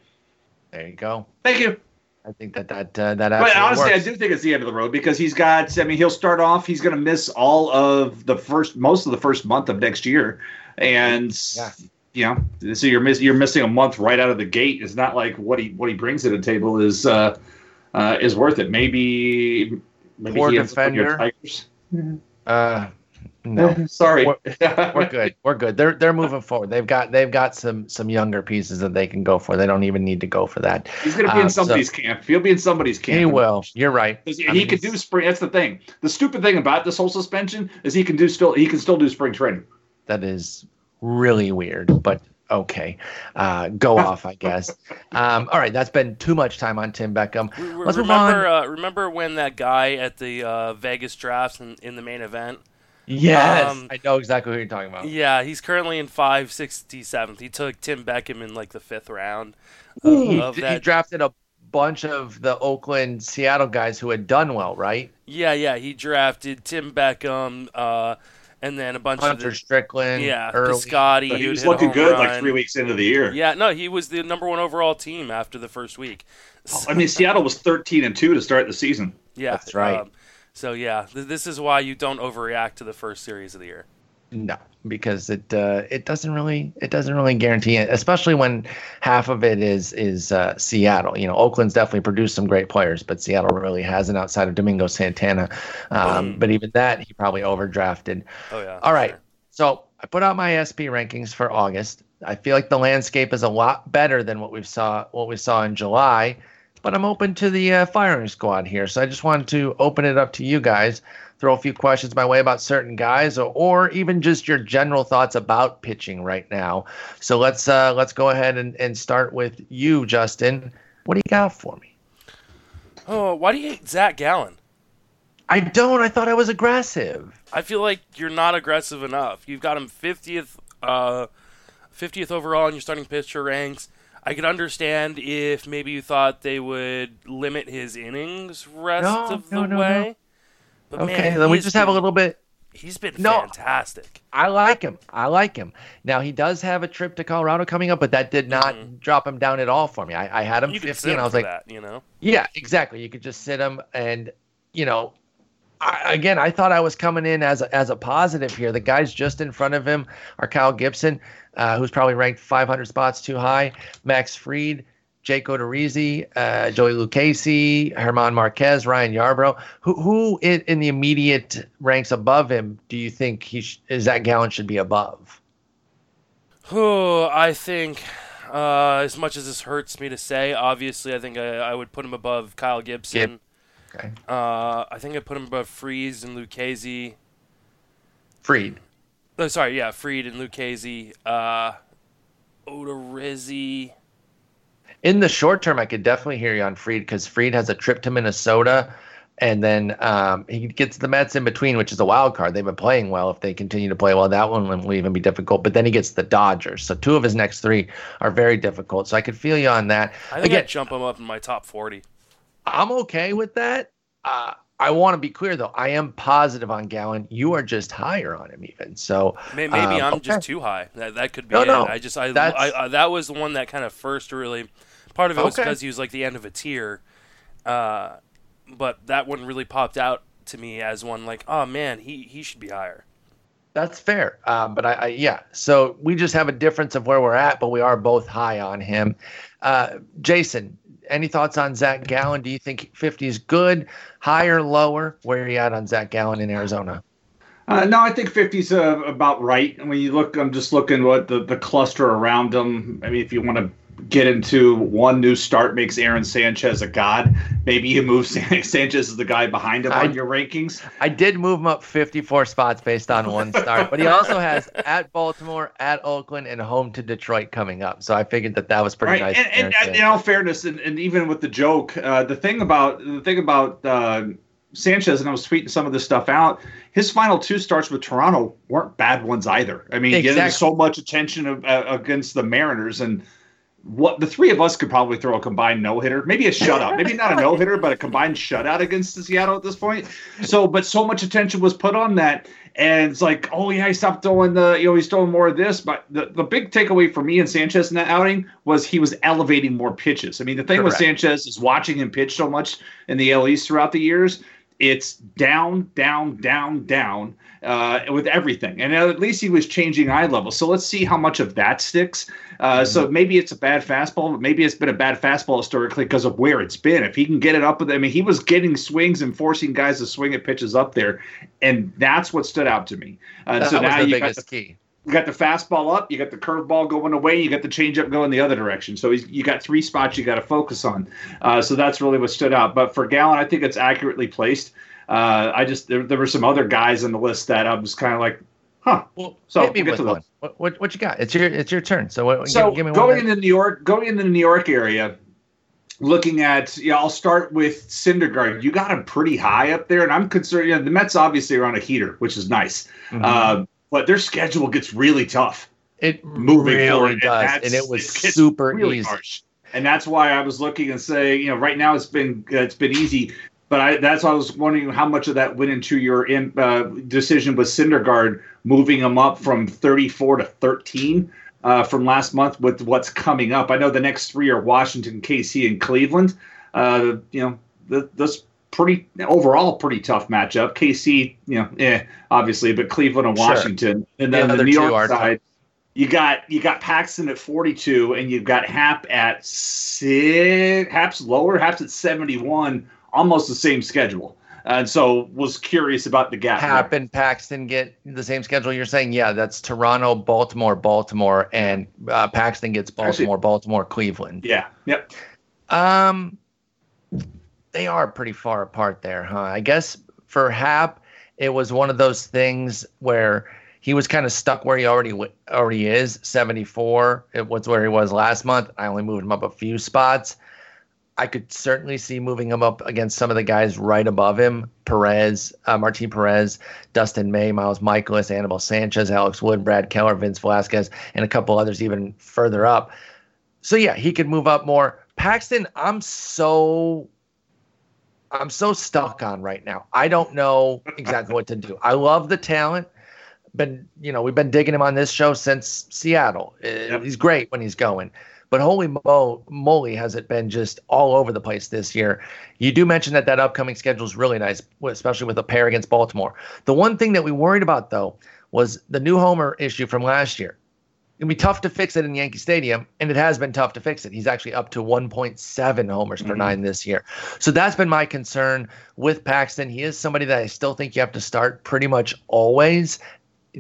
There you go. Thank you. I think that that uh, that. But honestly, works. I do think it's the end of the road because he's got. I mean, he'll start off. He's going to miss all of the first, most of the first month of next year, and yeah. you know, so you're miss, you're missing a month right out of the gate. It's not like what he what he brings to the table is uh, uh, is worth it. Maybe Maybe Poor defender. Uh, no, sorry, we're, we're, good. We're good. They're they're moving forward. They've got they've got some some younger pieces that they can go for. They don't even need to go for that. He's going to be uh, in somebody's so, camp. He'll be in somebody's camp. He will. You're right. He mean, can do spring. That's the thing. The stupid thing about this whole suspension is he can do still he can still do spring training. That is really weird, but okay, uh, go off, I guess. Um, all right, that's been too much time on Tim Beckham. Let's remember, uh, remember when that guy at the uh, Vegas drafts in, in, the main event? Yes, um, I know exactly who you're talking about. Yeah, he's currently in 567th. He took Tim Beckham in like the fifth round. Of, he, of he drafted a bunch of the Oakland, Seattle guys who had done well, right? Yeah, yeah. He drafted Tim Beckham. And then a bunch Hunter of the, Strickland, yeah, Piscotty. he was looking good run. like three weeks into the year. Yeah, no, he was the number one overall team after the first week. So, I mean, Seattle was thirteen and two to start the season. Yeah, that's right. Um, so yeah, th- this is why you don't overreact to the first series of the year. No, because it uh, it doesn't really it doesn't really guarantee it, especially when half of it is is uh, Seattle. You know, Oakland's definitely produced some great players, but Seattle really hasn't outside of Domingo Santana. Um, mm. But even that, he probably overdrafted. Oh yeah. All right, sure. so I put out my SP rankings for August. I feel like the landscape is a lot better than what we saw what we saw in July, but I'm open to the uh, firing squad here. So I just wanted to open it up to you guys throw a few questions my way about certain guys or, or even just your general thoughts about pitching right now. So let's uh, let's go ahead and, and start with you, Justin. What do you got for me? Oh, why do you hate Zach Gallen? I don't. I thought I was aggressive. I feel like you're not aggressive enough. You've got him 50th, uh, 50th overall in your starting pitcher ranks. I could understand if maybe you thought they would limit his innings rest No, of no, the no, way. But Okay, man, then we just have a little bit. He's been No. fantastic. I like him. I like him. Now he does have a trip to Colorado coming up, but that did not Mhm. drop him down at all for me. I, I had him You could sit and I was like, that, you know. Yeah, exactly. You could just sit him, and you know, I, again, I thought I was coming in as a, as a positive here. The guys just in front of him are Kyle Gibson, uh, who's probably ranked 500 spots too high, Max Fried, Jake Odorizzi, uh, Joey Lucchesi, German Marquez, Ryan Yarbrough. Who who in, in the immediate ranks above him do you think he sh- is that Gallen should be above? Oh, I think, uh, as much as this hurts me to say, obviously, I think I, I would put him above Kyle Gibson. Okay, Uh, I think I'd put him above Freeze and Lucchesi. Fried. Oh, sorry, yeah, Fried and Lucchesi. Uh, Odorizzi. In the short term, I could definitely hear you on Fried because Fried has a trip to Minnesota, and then um, he gets the Mets in between, which is a wild card. They've been playing well. If they continue to play well, that one will even be difficult. But then he gets the Dodgers. So two of his next three are very difficult. So I could feel you on that. I think Again, I'd jump him up in my top 40. I'm okay with that. Uh, I want to be clear though. I am positive on Gallen. You are just higher on him, even. So May- Maybe um, I'm just too high. That, that could be No, it. no, I just I, I, I that was the one that kind of first really. Part of it was Okay. because he was like the end of a tier, uh, but that one really popped out to me as one like, oh man, he he should be higher. That's fair. Uh, but I, I, yeah. So we just have a difference of where we're at, but we are both high on him. Uh, Jason, any thoughts on Zach Gallen? Do you think 50 is good, higher, lower? Where are you at on Zach Gallen in Arizona? Uh, no, I think 50's uh, about right. And when you look, I'm just looking what the, the cluster around him. I mean, if you want to get into one new start makes Aaron Sanchez a god, maybe you move San- Sanchez as the guy behind him I- on your rankings. I did move him up 54 spots based on one start, but he also has at Baltimore, at Oakland, and home to Detroit coming up. So I figured that that was pretty right. nice. And, and, and in all fairness, and, and even with the joke, uh, the thing about the thing about uh, Sanchez, and I was tweeting some of this stuff out. His final two starts with Toronto weren't bad ones either. I mean, getting so much attention of, uh, against the Mariners, and what the three of us could probably throw a combined no hitter, maybe a shutout, maybe not a no hitter, but a combined shutout against the Seattle at this point. So, but so much attention was put on that, and it's like, oh yeah, he stopped throwing the, you know, he's throwing more of this. But the, the big takeaway for me and Sanchez in that outing was he was elevating more pitches. I mean, the thing with Sanchez is watching him pitch so much in the AL East throughout the years. It's down, down, down, down uh, with everything. And at least he was changing eye level. So let's see how much of that sticks. Uh, So maybe it's a bad fastball, but maybe it's been a bad fastball historically because of where it's been. If he can get it up with, I mean, he was getting swings and forcing guys to swing at pitches up there, and that's what stood out to me. Uh, so now you got the, key. you got the fastball up, you got the curveball going away, you got the changeup going the other direction. So he's, you got three spots you got to focus on. Uh, so that's really what stood out. But for Gallen, I think it's accurately placed. Uh, I just there, there were some other guys on the list that I was kind of like, huh. Well, So, hit me we'll get with to one. those. What, what, what you got? It's your it's your turn. So what, So give, give going into New York, going into the New York area, looking at yeah, I'll start with Syndergaard. You got him pretty high up there, and I'm concerned. You know, the Mets obviously are on a heater, which is nice, Mhm. uh, but their schedule gets really tough. it moving really forward, does, that's- and it was it super really easy. harsh. And that's why I was looking and saying, you know, right now it's been it's been easy, but I that's why I was wondering how much of that went into your in, uh, decision with Syndergaard moving him up from 34 to 13 uh, from last month with what's coming up. I know the next three are Washington, KC, and Cleveland. Uh, you know, th- this pretty overall pretty tough matchup. KC, you know, eh, obviously, but Cleveland and Sure. Washington, and The then the, other New York are tough. side. You got you got Paxton at 42, and you've got Happ at six. Happ's lower. Happ's at 71. Almost the same schedule. And so was curious about the gap. there. Happ and Paxton get the same schedule. You're saying, yeah, that's Toronto, Baltimore, Baltimore, and uh, Paxton gets Baltimore, Baltimore, Cleveland. Yeah. Yep. Um, they are pretty far apart there, huh? I guess for Happ, it was one of those things where he was kind of stuck where he already w- already is. 74, it was where he was last month. I only moved him up a few spots. I could certainly see moving him up against some of the guys right above him: Perez, uh, Martin Perez, Dustin May, Miles Mikolas, Anibal Sanchez, Alex Wood, Brad Keller, Vince Velasquez, and a couple others even further up. so yeah, he could move up more. Paxton, I'm so I'm so stuck on right now. I don't know exactly what to do. I love the talent. Been you know we've been digging him on this show since Seattle. Uh, yep. He's great when he's going, but holy mo- moly, has it been just all over the place this year? You do mention that that upcoming schedule is really nice, especially with a pair against Baltimore. The one thing that we worried about though was the new homer issue from last year gonna be tough to fix it in Yankee Stadium, and it has been tough to fix it. He's actually up to 1.7 homers mm-hmm. per nine this year, so that's been my concern with Paxton. He is somebody that I still think you have to start pretty much always,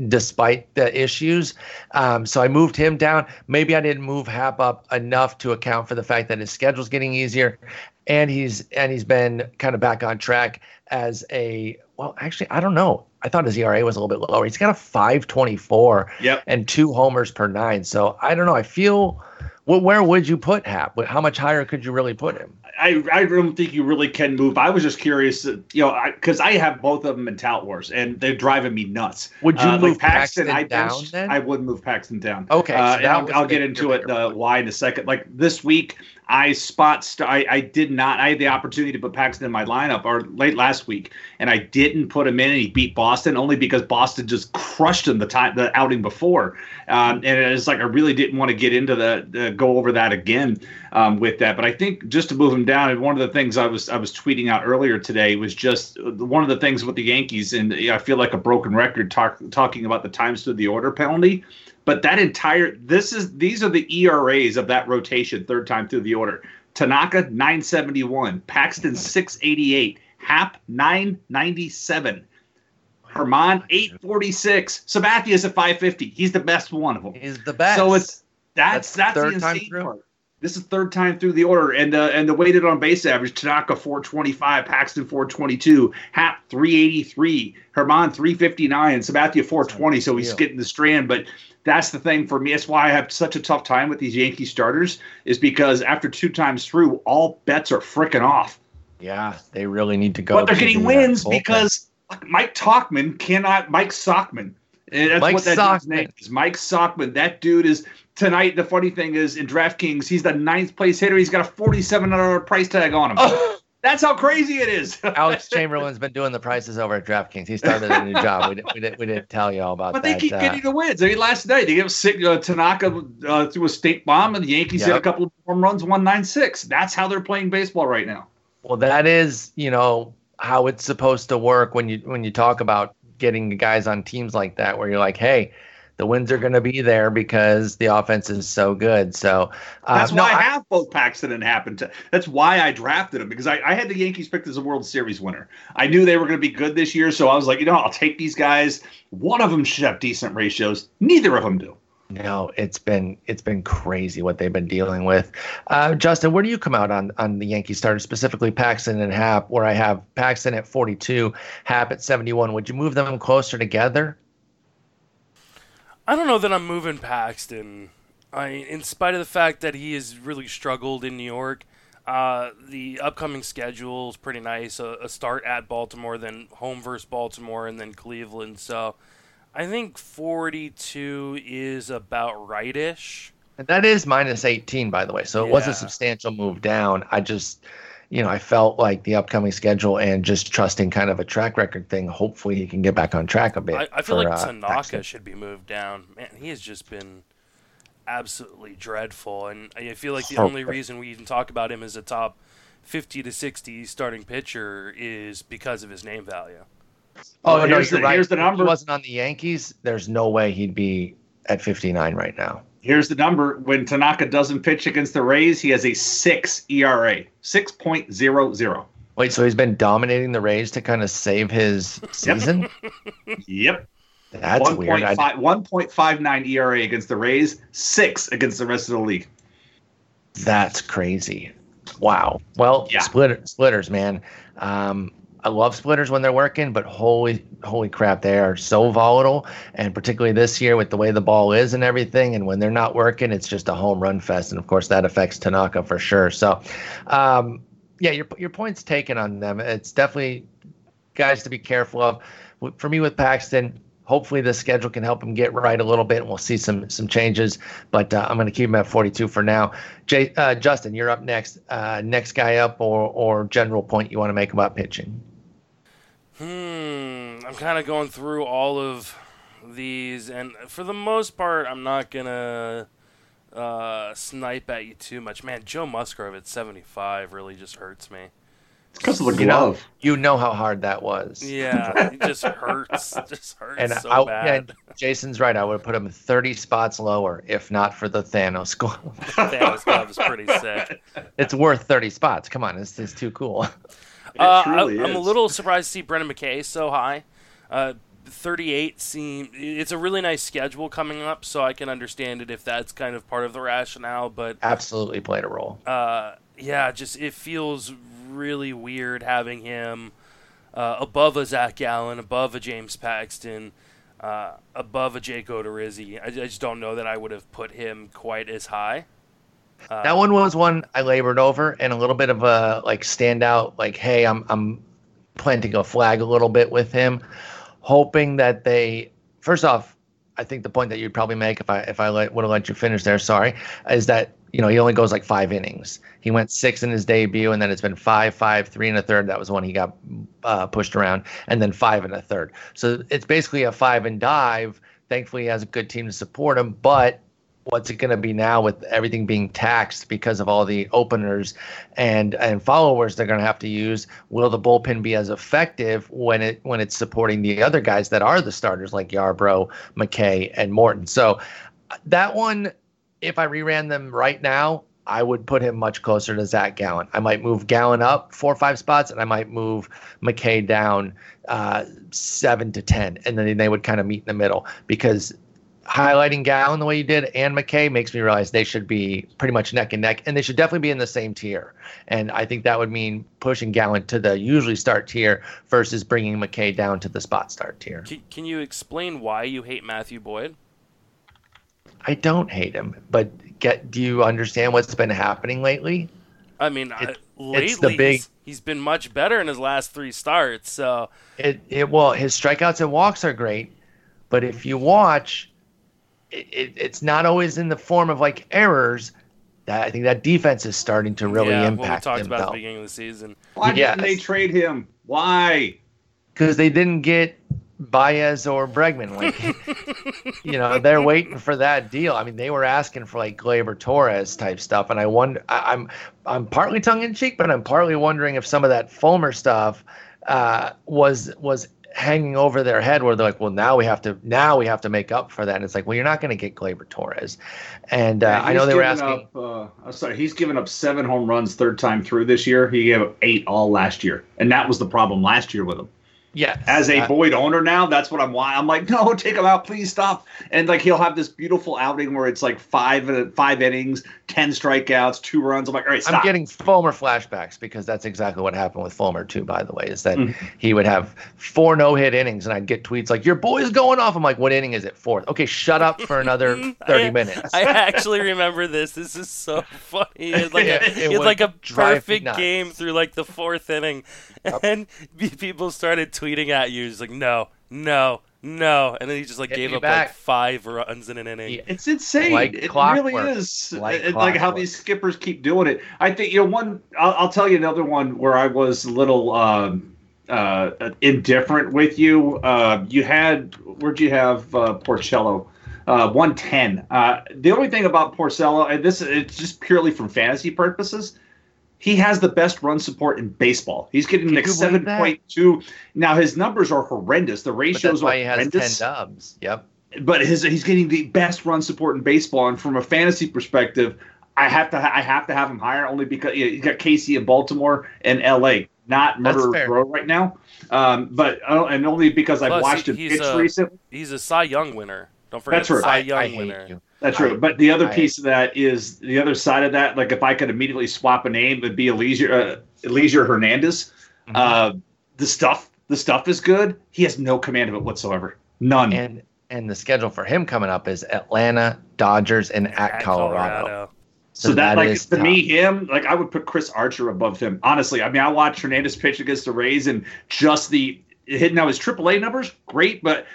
despite the issues. Um, so I moved him down. Maybe I didn't move Happ up enough to account for the fact that his schedule's getting easier, and he's and he's been kind of back on track as a well. Actually, I don't know. I thought his ERA was a little bit lower. He's got a 524 yep. and two homers per nine. So I don't know. I feel well, where would you put Happ? How much higher could you really put him? I, I don't think you really can move. I was just curious, you know, because I, I, have both of them in Tout Wars, and they're driving me nuts. Would you uh, move like Paxton, Paxton I down? Then? I would move Paxton down. Okay, uh, I'll, I'll get into it uh, why in a second. Like this week, I spot st- I, I did not. I had the opportunity to put Paxton in my lineup or late last week, and I didn't put him in. And he beat Boston only because Boston just crushed him the time the outing before. Um, and it's like I really didn't want to get into the, the go over that again um, with that. But I think just to move him down, and one of the things I was I was tweeting out earlier today was just uh, one of the things with the Yankees, and I feel like a broken record talk, talking about the times to the order penalty. But that entire this is these are the ERAs of that rotation third time through the order. Tanaka 971, Paxton 688, Happ 997. German 846. Sabathia is at 550. He's the best one of them. He's the best. So it's that's that's, that's the insane part. This is third time through the order, and uh, and the weighted on base average: Tanaka 425, Paxton 422, Happ 383, German 359, Sabathia 420. So he's getting the strand, but that's the thing for me. That's why I have such a tough time with these Yankee starters, is because after two times through, all bets are freaking off. Yeah, they really need to go. But they're getting uh, wins because Mike Tauchman cannot. Mike Sockman. That's Mike what that Sockman. dude's name is. Mike Sockman. That dude is tonight. The funny thing is, in DraftKings, he's the ninth place hitter. He's got a forty-seven dollar price tag on him. Oh. That's how crazy it is. Alex Chamberlain's been doing the prices over at DraftKings. He started a new job. We didn't, we didn't, we didn't tell you all about but that. But they keep uh, getting the wins. I mean, last night they gave sick, uh, Tanaka uh, through a state bomb, and the Yankees yep. hit a couple of home runs, one nine six. That's how they're playing baseball right now. Well, that is, you know, how it's supposed to work when you when you talk about getting the guys on teams like that, where you're like, hey, the wins are going to be there because the offense is so good. So uh, that's why no, I, I have both Paxton and happen to. That's why I drafted him because I, I, had the Yankees picked as a World Series winner. I knew they were going to be good this year, so I was like, you know, I'll take these guys. One of them should have decent ratios. Neither of them do. No, it's been it's been crazy what they've been dealing with. Uh, Justin, where do you come out on on the Yankee starters, specifically Paxton and Happ? Where I have Paxton at 42, Happ at 71. Would you move them closer together? I don't know that I'm moving Paxton. I, in spite of the fact that he has really struggled in New York, uh, the upcoming schedule is pretty nice. A, a, start at Baltimore, then home versus Baltimore, and then Cleveland. So I think 42 is about rightish. And that is minus 18, by the way. So it yeah. was a substantial move down. I just you know, I felt like the upcoming schedule and just trusting kind of a track record thing. Hopefully, he can get back on track a bit. I, I feel for, like uh, Tanaka uh, should be moved down. Man, he has just been absolutely dreadful, and I feel like the only reason we even talk about him as a top fifty to sixty starting pitcher is because of his name value. Oh, no, here's the, right. here's the number. If he wasn't on the Yankees. There's no way he'd be at 59 right now. Here's the number. When Tanaka doesn't pitch against the Rays, he has a six ERA, 6.00. Wait, so he's been dominating the Rays to kind of save his season? yep. That's 1. weird. 1.59 ERA against the Rays, six against the rest of the league. That's crazy. Wow. Well, yeah. splitter, splitters, man. Um, I love splitters when they're working, but holy holy crap, they are so volatile. And particularly this year with the way the ball is and everything, and when they're not working, it's just a home run fest. And of course, that affects Tanaka for sure. So, um, yeah, your your point's taken on them. It's definitely guys to be careful of. For me with Paxton, hopefully the schedule can help him get right a little bit, and we'll see some some changes. But uh, I'm going to keep him at 42 for now. Jay, uh, Justin, you're up next. Uh, next guy up, or or general point you want to make about pitching? Hmm, I'm kind of going through all of these, and for the most part, I'm not gonna uh, snipe at you too much. Man, Joe Musgrove at 75 really just hurts me. It's because of the You know, you know how hard that was. Yeah, it just hurts. It just hurts And so I, bad. yeah, Jason's right. I would have put him 30 spots lower if not for the Thanos glove. Thanos glove is pretty sick. it's worth 30 spots. Come on, it's, it's too cool. Uh, I, I'm a little surprised to see Brendan McKay so high. Uh, 38 seem it's a really nice schedule coming up, so I can understand it if that's kind of part of the rationale. But Absolutely played a role. uh, yeah, just it feels really weird having him uh, above a Zach Gallen, above a James Paxton, uh, above a Jake Odorizzi. I, I just don't know that I would have put him quite as high. Uh, that one was one I labored over and a little bit of a like standout. Like, hey, I'm I'm planting a flag a little bit with him, hoping that they. First off, I think the point that you'd probably make if I if I let, would have let you finish there, sorry, is that you know he only goes like five innings. He went six in his debut, and then it's been five, five, three and a third. That was when he got uh, pushed around, and then five and a third. So it's basically a five and dive. Thankfully, he has a good team to support him, but what's it going to be now with everything being taxed because of all the openers and and followers they're going to have to use will the bullpen be as effective when it when it's supporting the other guys that are the starters like Yarbrough, McKay and Morton so that one if I reran them right now I would put him much closer to Zach Gallen. I might move Gallen up four or five spots, and I might move McKay down uh, seven to ten, and then they would kind of meet in the middle because highlighting Gallen the way you did and McKay makes me realize they should be pretty much neck and neck, and they should definitely be in the same tier. And I think that would mean pushing Gallen to the usually start tier versus bringing McKay down to the spot start tier. Can, can you explain why you hate Matthew Boyd? I don't hate him, but get do you understand what's been happening lately? I mean, I, lately big- he's, he's been much better in his last three starts. So It, it well, his strikeouts and walks are great, but if you watch, it, it, it's not always in the form of like errors. That I think that defense is starting to really yeah, impact what we talked him about at the beginning of the season. Why didn't they trade him? Why? because they didn't get Baez or Bregman. Like, you know, they're waiting for that deal. I mean, they were asking for like Gleyber Torres type stuff, and I wonder. I, I'm I'm partly tongue in cheek, but I'm partly wondering if some of that Fulmer stuff uh, was was hanging over their head, where they're like, well, now we have to now we have to make up for that. And it's like, well, you're not going to get Gleyber Torres, and uh, Yeah, I know they were asking. Up, uh, I'm sorry, he's given up seven home runs third time through this year. He gave up eight all last year, and that was the problem last year with him. Yes, As a uh, Boyd owner now, that's what I'm. Why I'm like, no, take him out, please stop. And like he'll have this beautiful outing where it's like five uh, five innings, ten strikeouts, two runs. I'm like, all right, stop. I'm getting Fulmer flashbacks because that's exactly what happened with Fulmer too. By the way, is that Mhm. he would have four no hit innings, and I'd get tweets like, "Your boy's going off." I'm like, "What inning is it? Fourth? Okay, shut up for another thirty I- minutes." I actually remember this. This is so funny. It's like Yeah, a, it it's like a perfect game through like the fourth inning, and people started tweeting at you. It's like no, no, no, and then he just like Hit gave up back. like five runs in an inning. Yeah. It's insane. Like it clockwork. really is. Like It- like how these skippers keep doing it. I think you know one. I'll, I'll tell you another one where I was a little um, uh, indifferent with you. Uh, you had where'd you have uh, Porcello? Uh, 110. Uh, the only thing about Porcello, and this it's just purely from fantasy purposes, he has the best run support in baseball. He's getting like you believe that? 7.2. Now his numbers are horrendous. The But ratios that's why are he has ten dubs. Yep. but his he's getting the best run support in baseball. And from a fantasy perspective, I have to I have to have him higher only because yeah, he's got KC in Baltimore and L.A. Not That's Murder fair. Row right now, um, but uh, and only because I've watched he- him pitch a- recently. He's a Cy Young winner. Don't forget That's right. Cy I, Young I hate winner. You. That's I- true. But the other I- piece of that is the other side of that. Like if I could immediately swap a name, it'd be Elijah uh, Elijah Hernandez. Mhm. Uh, the stuff the stuff is good. He has no command of it whatsoever. None. And and the schedule for him coming up is Atlanta, Dodgers, and at, At Colorado. So that, like is to tough. me, him like I would put Chris Archer above him. Honestly, I mean, I watched Hernandez pitch against the Rays, and just the hitting out his AAA numbers, great. But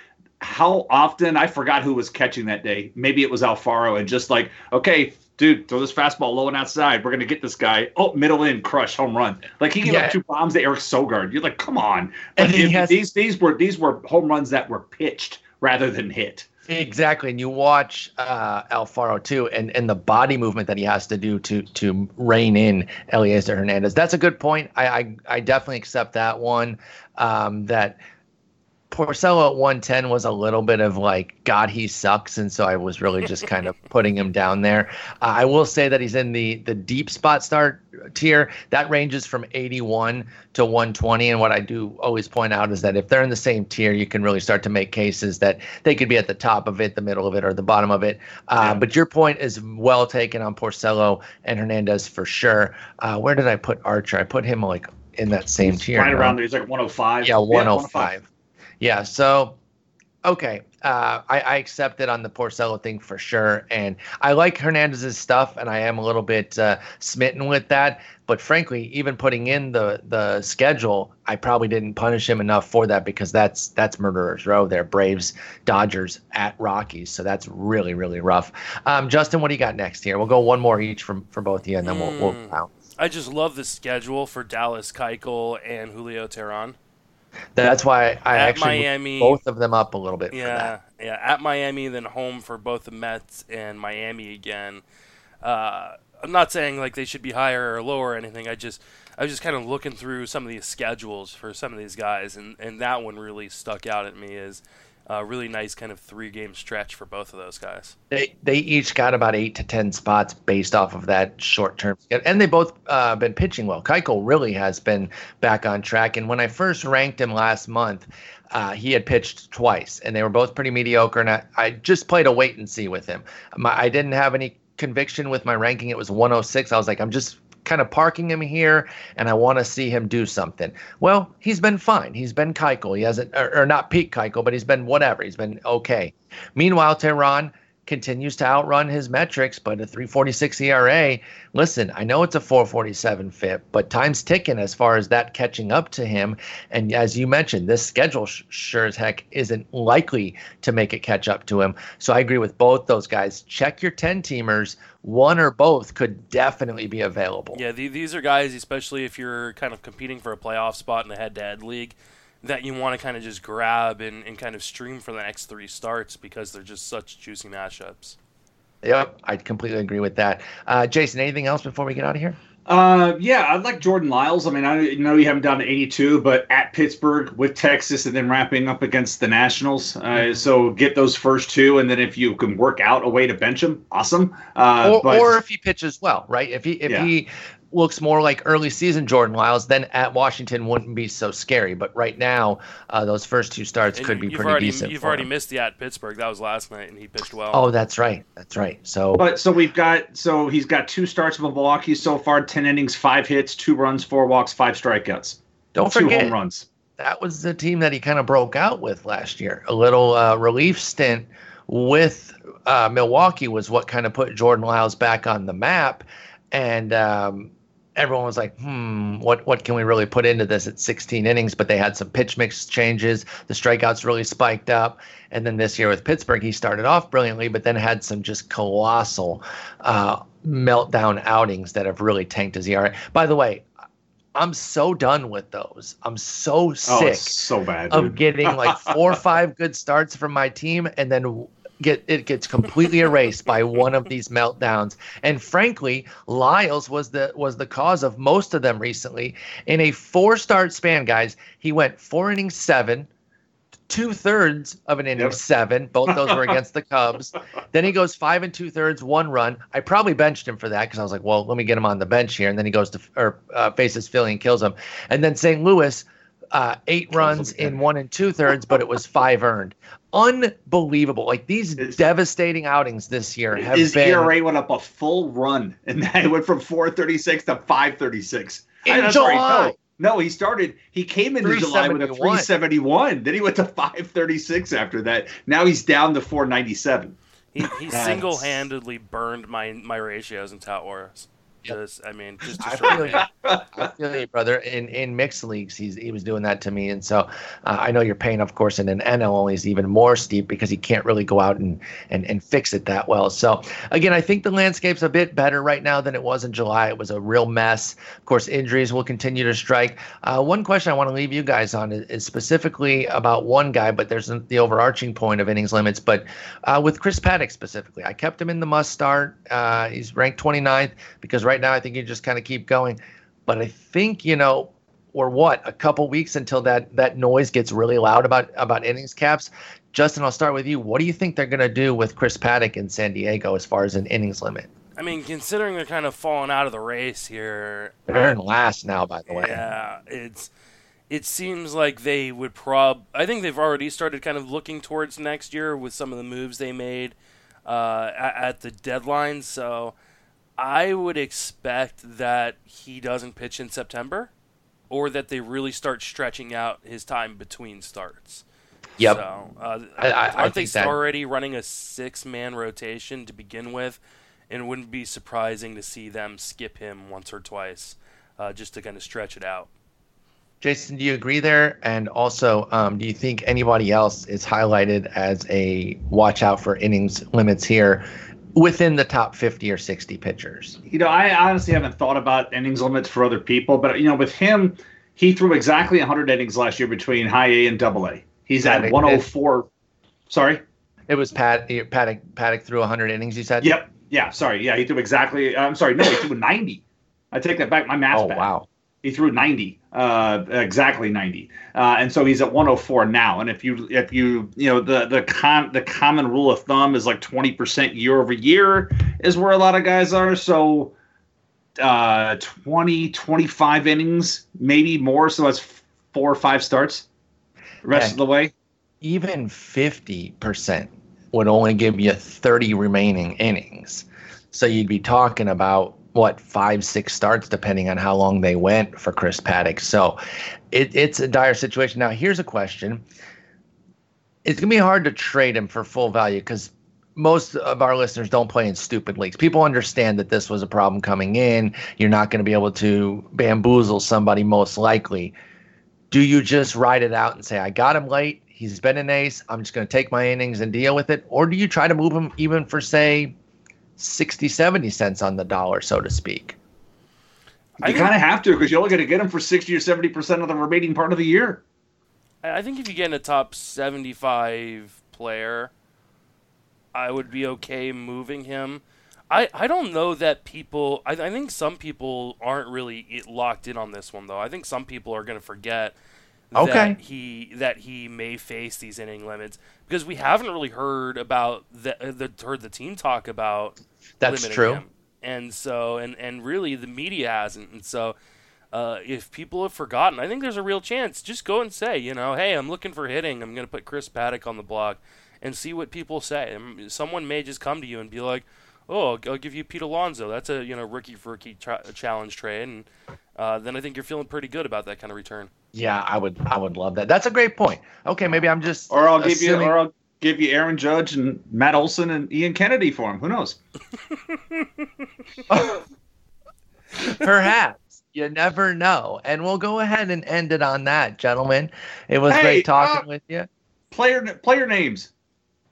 how often I forgot who was catching that day. Maybe it was Alfaro, and just like, okay, dude, throw this fastball low and outside. We're gonna get this guy. Oh, middle in, crush, home run. Like he gave yeah. up two bombs to Eric Sogard. You're like, come on. But has- these these were these were home runs that were pitched rather than hit. Exactly, and you watch uh, Alfaro too, and, and the body movement that he has to do to to rein in Elieser Hernandez. That's a good point. I I, I definitely accept that one. Um, that Porcello at 110 was a little bit of like, God, he sucks. And so I was really just kind of putting him down there. Uh, I will say that he's in the, the deep spot start tier. That ranges from 81 to 120. And what I do always point out is that if they're in the same tier, you can really start to make cases that they could be at the top of it, the middle of it, or the bottom of it. Uh, yeah. But your point is well taken on Porcello and Hernandez for sure. Uh, where did I put Archer? I put him like in that same tier. Right around there. He's like 105. Yeah, 105. Yeah, 105. Yeah. So, okay. Uh, I, I accept it on the Porcello thing for sure. And I like Hernandez's stuff, and I am a little bit uh, smitten with that. But frankly, even putting in the the schedule, I probably didn't punish him enough for that because that's that's murderers row there. Braves, Dodgers at Rockies, so that's really really rough. Um, Justin, what do you got next here? We'll go one more each from for both of you, and then we'll we'll. Mm. I just love the schedule for Dallas Keuchel and Julio Teheran. That's why I at actually Miami, both of them up a little bit. Yeah, yeah. At Miami, then home for both the Mets and Miami again. Uh, I'm not saying like they should be higher or lower or anything. I just I was just kind of looking through some of these schedules for some of these guys, and, and that one really stuck out at me. Is a really nice kind of three game stretch for both of those guys. They they each got about eight to ten spots based off of that short term, and they both uh, been pitching well. Keuchel really has been back on track, and when I first ranked him last month. Uh, he had pitched twice, and they were both pretty mediocre. And I, I just played a wait and see with him. My, I didn't have any conviction with my ranking. It was 106. I was like, I'm just kind of parking him here, and I want to see him do something. Well, he's been fine. He's been Keuchel. He hasn't, or, or not peak Keuchel, but he's been whatever. He's been okay. Meanwhile, Teheran continues to outrun his metrics, but a 346 ERA. Listen, I know it's a 447 FIP, but time's ticking as far as that catching up to him. And as you mentioned, this schedule sh- sure as heck isn't likely to make it catch up to him. So I agree with both those guys. Check your 10 teamers. One or both could definitely be available. Yeah, these are guys, especially if you're kind of competing for a playoff spot in a head to head league that you want to kind of just grab and, and kind of stream for the next three starts because they're just such juicy matchups. Yep, I completely agree with that. Uh, Jason, anything else before we get out of here? Uh, yeah, I'd like Jordan Lyles. I mean, I know you have him down to 82, but at Pittsburgh with Texas and then wrapping up against the Nationals. Uh, mm-hmm. So get those first two, and then if you can work out a way to bench him, awesome. Uh, or, but, or if he pitches well, right? If he if yeah. he looks more like early season Jordan Lyles, then at Washington wouldn't be so scary. But right now, uh, those first two starts and could be pretty already, decent. You've already him. missed the at Pittsburgh. That was last night, and he pitched well. Oh, that's right. That's right. So, but so we've got so he's got two starts with Milwaukee so far, ten innings, five hits, two runs, four walks, five strikeouts. Don't two forget home runs. That was the team that he kind of broke out with last year. A little uh, relief stint with uh, Milwaukee was what kind of put Jordan Lyles back on the map. And um, everyone was like, hmm, what what can we really put into this at 16 innings? But they had some pitch mix changes. The strikeouts really spiked up. And then this year with Pittsburgh, he started off brilliantly, but then had some just colossal uh, meltdown outings that have really tanked his ERA. By the way, I'm so done with those. I'm so oh, sick oh, so bad, of getting like four or five good starts from my team and then get it gets completely erased by one of these meltdowns. And frankly, Lyles was the was the cause of most of them recently. In a four start span, guys, he went four innings, seven, two thirds of an inning, yep. seven. Both those were against the Cubs. Then he goes five and two thirds, one run. I probably benched him for that because I was like, well, let me get him on the bench here. And then he goes to or uh, faces Philly and kills him. And then St. Louis, uh, eight runs in one and two thirds, but it was five earned unbelievable. Like these devastating outings this year have his been. His ERA went up a full run, and it went from 436 to 536 in July. No, he started. He came into July with a 371. Then he went to 536 after that. Now he's down to 497. He, he single-handedly burned my my ratios in Tout Wars. Just, I mean, just I feel you. I feel you, brother. In in mixed leagues, he's he was doing that to me, and so uh, I know you're paying, of course, in an NL only is even more steep because he can't really go out and, and and fix it that well. So again, I think the landscape's a bit better right now than it was in July. It was a real mess. Of course, injuries will continue to strike. Uh, one question I want to leave you guys on is, is, specifically about one guy, but there's the overarching point of innings limits. But uh, with Chris Paddack specifically, I kept him in the must start. Uh, he's ranked 29th because right right now. I think you just kind of keep going. But I think, you know, or what, a couple weeks until that that noise gets really loud about about innings caps. Justin, I'll start with you. What do you think they're going to do with Chris Paddack in San Diego as far as an innings limit? I mean, considering they're kind of falling out of the race here, they're in last now. By the way, yeah, it's it seems like they would prob. I think they've already started kind of looking towards next year with some of the moves they made uh, at, at the deadline. So I would expect that he doesn't pitch in September, or that they really start stretching out his time between starts. Yep. So, uh, I, I, aren't they that... already running a six-man rotation to begin with? And it wouldn't be surprising to see them skip him once or twice, uh, just to kind of stretch it out. Jason, do you agree there? And also, um, do you think anybody else is highlighted as a watch out for innings limits here? Within the top 50 or 60 pitchers. You know, I honestly haven't thought about innings limits for other people, but you know, with him, he threw exactly 100 innings last year between high A and double A. He's at 104. Sorry? It was Pat Paddack Paddack threw 100 innings, you said? Yep. Yeah, sorry. Yeah, he threw exactly I'm sorry. No, he threw 90. I take that back. My math Oh, wow. He threw 90, uh, exactly 90, uh, and so he's at 104 now. And if you if you you know the the con the common rule of thumb is like 20 percent year over year is where a lot of guys are. So uh, 20 25 innings, maybe more. So that's four or five starts. Rest of the way, even 50 percent would only give you 30 remaining innings. So you'd be talking about what five six starts depending on how long they went for Chris Paddack. So it, it's a dire situation. Now here's a question: It's gonna be hard to trade him for full value because most of our listeners don't play in stupid leagues. People understand that this was a problem coming in. You're not going to be able to bamboozle somebody most likely. Do you just ride it out and say, I got him late. He's been an ace. I'm just going to take my innings and deal with it? Or do you try to move him even for, say, 60, 70 cents on the dollar, so to speak. You kind of have to because you're only going to get them for 60 or 70% of the remaining part of the year. I think if you get in a top 75 player, I would be okay moving him. I, I don't know that people. I, I think some people aren't really locked in on this one though. I think some people are going to forget okay. that he that he may face these inning limits because we haven't really heard about the, the heard the team talk about that's true. Him. And so and and really the media hasn't. And so uh, if people have forgotten, I think there's a real chance. Just go and say, you know, hey, I'm looking for hitting. I'm going to put Chris Paddack on the block and see what people say. And someone may just come to you and be like, "Oh, I'll give you Pete Alonso. That's a you know rookie for rookie tra- challenge trade." And uh, then I think you're feeling pretty good about that kind of return. Yeah, I would I would love that. That's a great point. Okay, maybe I'm just or I'll assuming... give you or I'll give you Aaron Judge and Matt Olson and Ian Kennedy for him. Who knows? Perhaps. You never know. And we'll go ahead and end it on that, gentlemen. It was hey, great talking uh, with you. Player player names.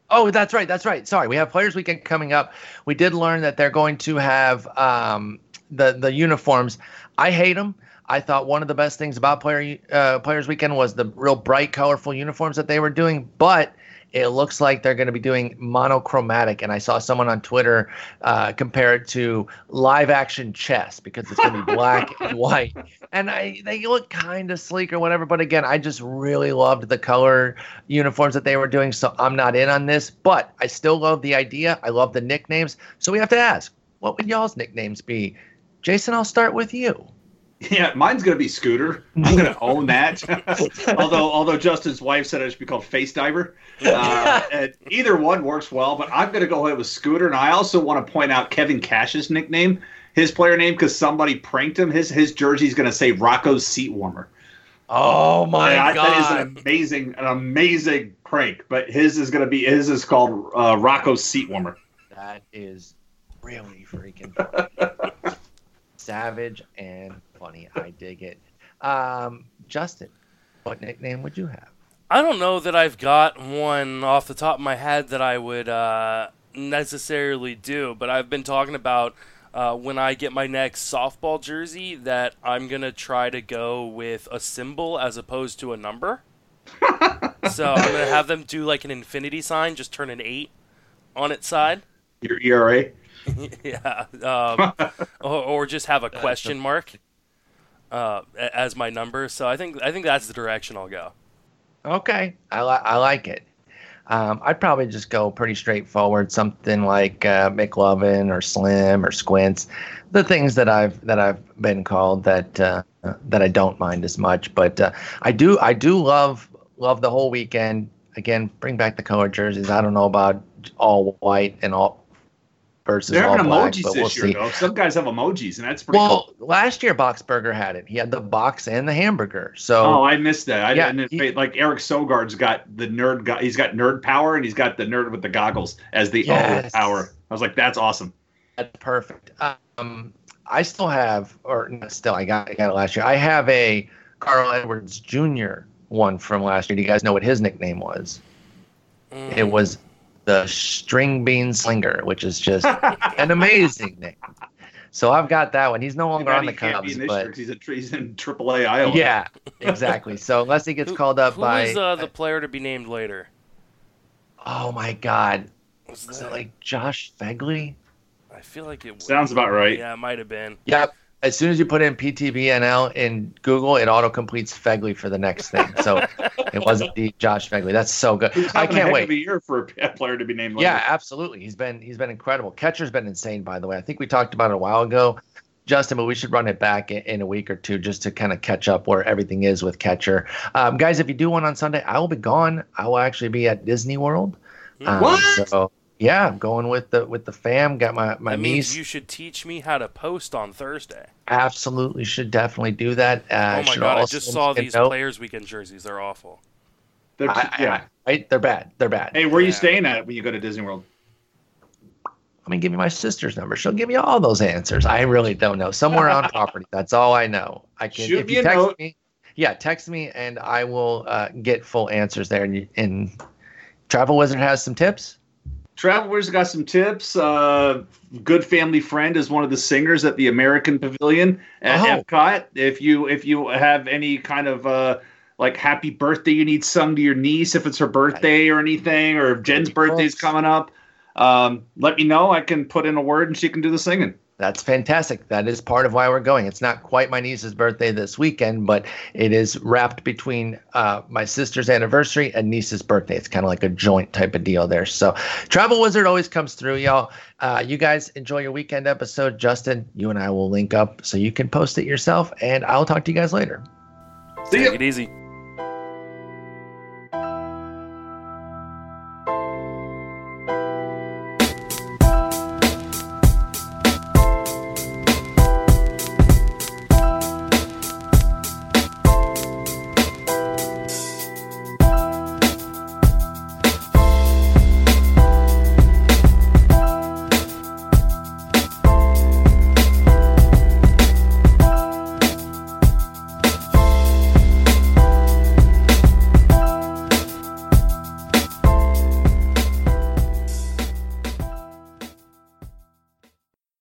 Oh, that's right. That's right. Sorry, we have Players Weekend coming up. We did learn that they're going to have um, the the uniforms. I hate them. I thought one of the best things about player uh, Players Weekend was the real bright, colorful uniforms that they were doing. But it looks like they're going to be doing monochromatic. And I saw someone on Twitter uh, compare it to live action chess because it's going to be black and white. And I they look kind of sleek or whatever. But again, I just really loved the color uniforms that they were doing. So I'm not in on this, but I still love the idea. I love the nicknames. So we have to ask, what would y'all's nicknames be? Jason, I'll start with you. Yeah, mine's gonna be Scooter. I'm gonna own that. although, although Justin's wife said it should be called Face Diver. Uh, either one works well, but I'm gonna go ahead with Scooter. And I also want to point out Kevin Cash's nickname, his player name, because somebody pranked him. His his jersey's gonna say Rocco's Seat Warmer. Oh my god, that is an amazing, an amazing prank. But his is gonna be his is called uh, Rocco's Seat Warmer. That is really freaking. Savage and funny. I dig it. Um, Justin, what nickname would you have? I don't know that I've got one off the top of my head that I would uh, necessarily do, but I've been talking about uh, when I get my next softball jersey that I'm gonna try to go with a symbol as opposed to a number. so I'm gonna have them do like an infinity sign, just turn an eight on its side. Your ERA. yeah, um, or, or, just have a question mark uh, as my number. So I think I think that's the direction I'll go. Okay, I li- I like it. Um, I'd probably just go pretty straightforward, something like uh, McLovin or Slim or Squints, the things that I've that I've been called that uh, that I don't mind as much. But uh, I do I do love love the whole weekend. Again, bring back the color jerseys. I don't know about all white and all versus They're all having black, emojis but this we'll year, see. though. Some guys have emojis, and that's pretty cool. Well, cool. last year Boxberger had it. He had the box and the hamburger. So Oh, I missed that. I Yeah, didn't. he- like Eric Sogard's got the nerd guy. He's got nerd power, and he's got the nerd with the goggles as the Yes. O power. I was like, that's awesome. That's perfect. Um, I still have, or not still, I got, I got it last year. I have a Carl Edwards Jr. one from last year. Do you guys know what his nickname was? Mm. It was the String Bean Slinger, which is just an amazing name. So I've got that one. He's no longer on the He Cubs, but he's, a, he's in AAA Iowa. yeah, exactly. So unless he gets Who- called up Who by, is uh, the player to be named later? oh my God, Was was that- it like Josh Fegley? I feel like it Sounds about right. Yeah, it might have been. Yep. As soon as you put in PTBNL in Google, it auto completes Fegley for the next thing. So it wasn't the Josh Fegley. That's so good. I can't heck wait. Of a year for a player to be named. like Yeah, absolutely. He's been he's been incredible. Catcher's been insane, by the way. I think we talked about it a while ago, Justin, but we should run it back in, in a week or two just to kind of catch up where everything is with catcher. Um, guys, if you do one on Sunday, I will be gone. I will actually be at Disney World. Um, What? So yeah, I'm going with the with the fam. Got my my that niece. means you should teach me how to post on Thursday. Absolutely should definitely do that. Uh, oh my god! I just saw these note- Players Weekend jerseys. They're awful. They're- I, I- yeah. I- they're bad. They're bad. Hey, where are you staying at when you go to Disney World? Let me give you my sister's number. She'll give you all those answers. I really don't know. Somewhere on property. That's all I know. I can. Shoot if me you a text note. me, yeah, text me and I will uh, get full answers there. And, and Travel Wizard has some tips. Travelers got some tips. Uh, good family friend is one of the singers at the American Pavilion at Oh. Epcot. If you if you have any kind of uh, like happy birthday you need sung to your niece, if it's her birthday or anything, or if Jen's birthday's coming up, um, let me know. I can put in a word and she can do the singing. That's fantastic. That is part of why we're going. It's not quite my niece's birthday this weekend, but it is wrapped between uh, my sister's anniversary and niece's birthday. It's kind of like a joint type of deal there. So, Travel Wizard always comes through, y'all. Uh, you guys enjoy your weekend episode. Justin, you and I will link up so you can post it yourself, and I'll talk to you guys later. See ya. Take it easy.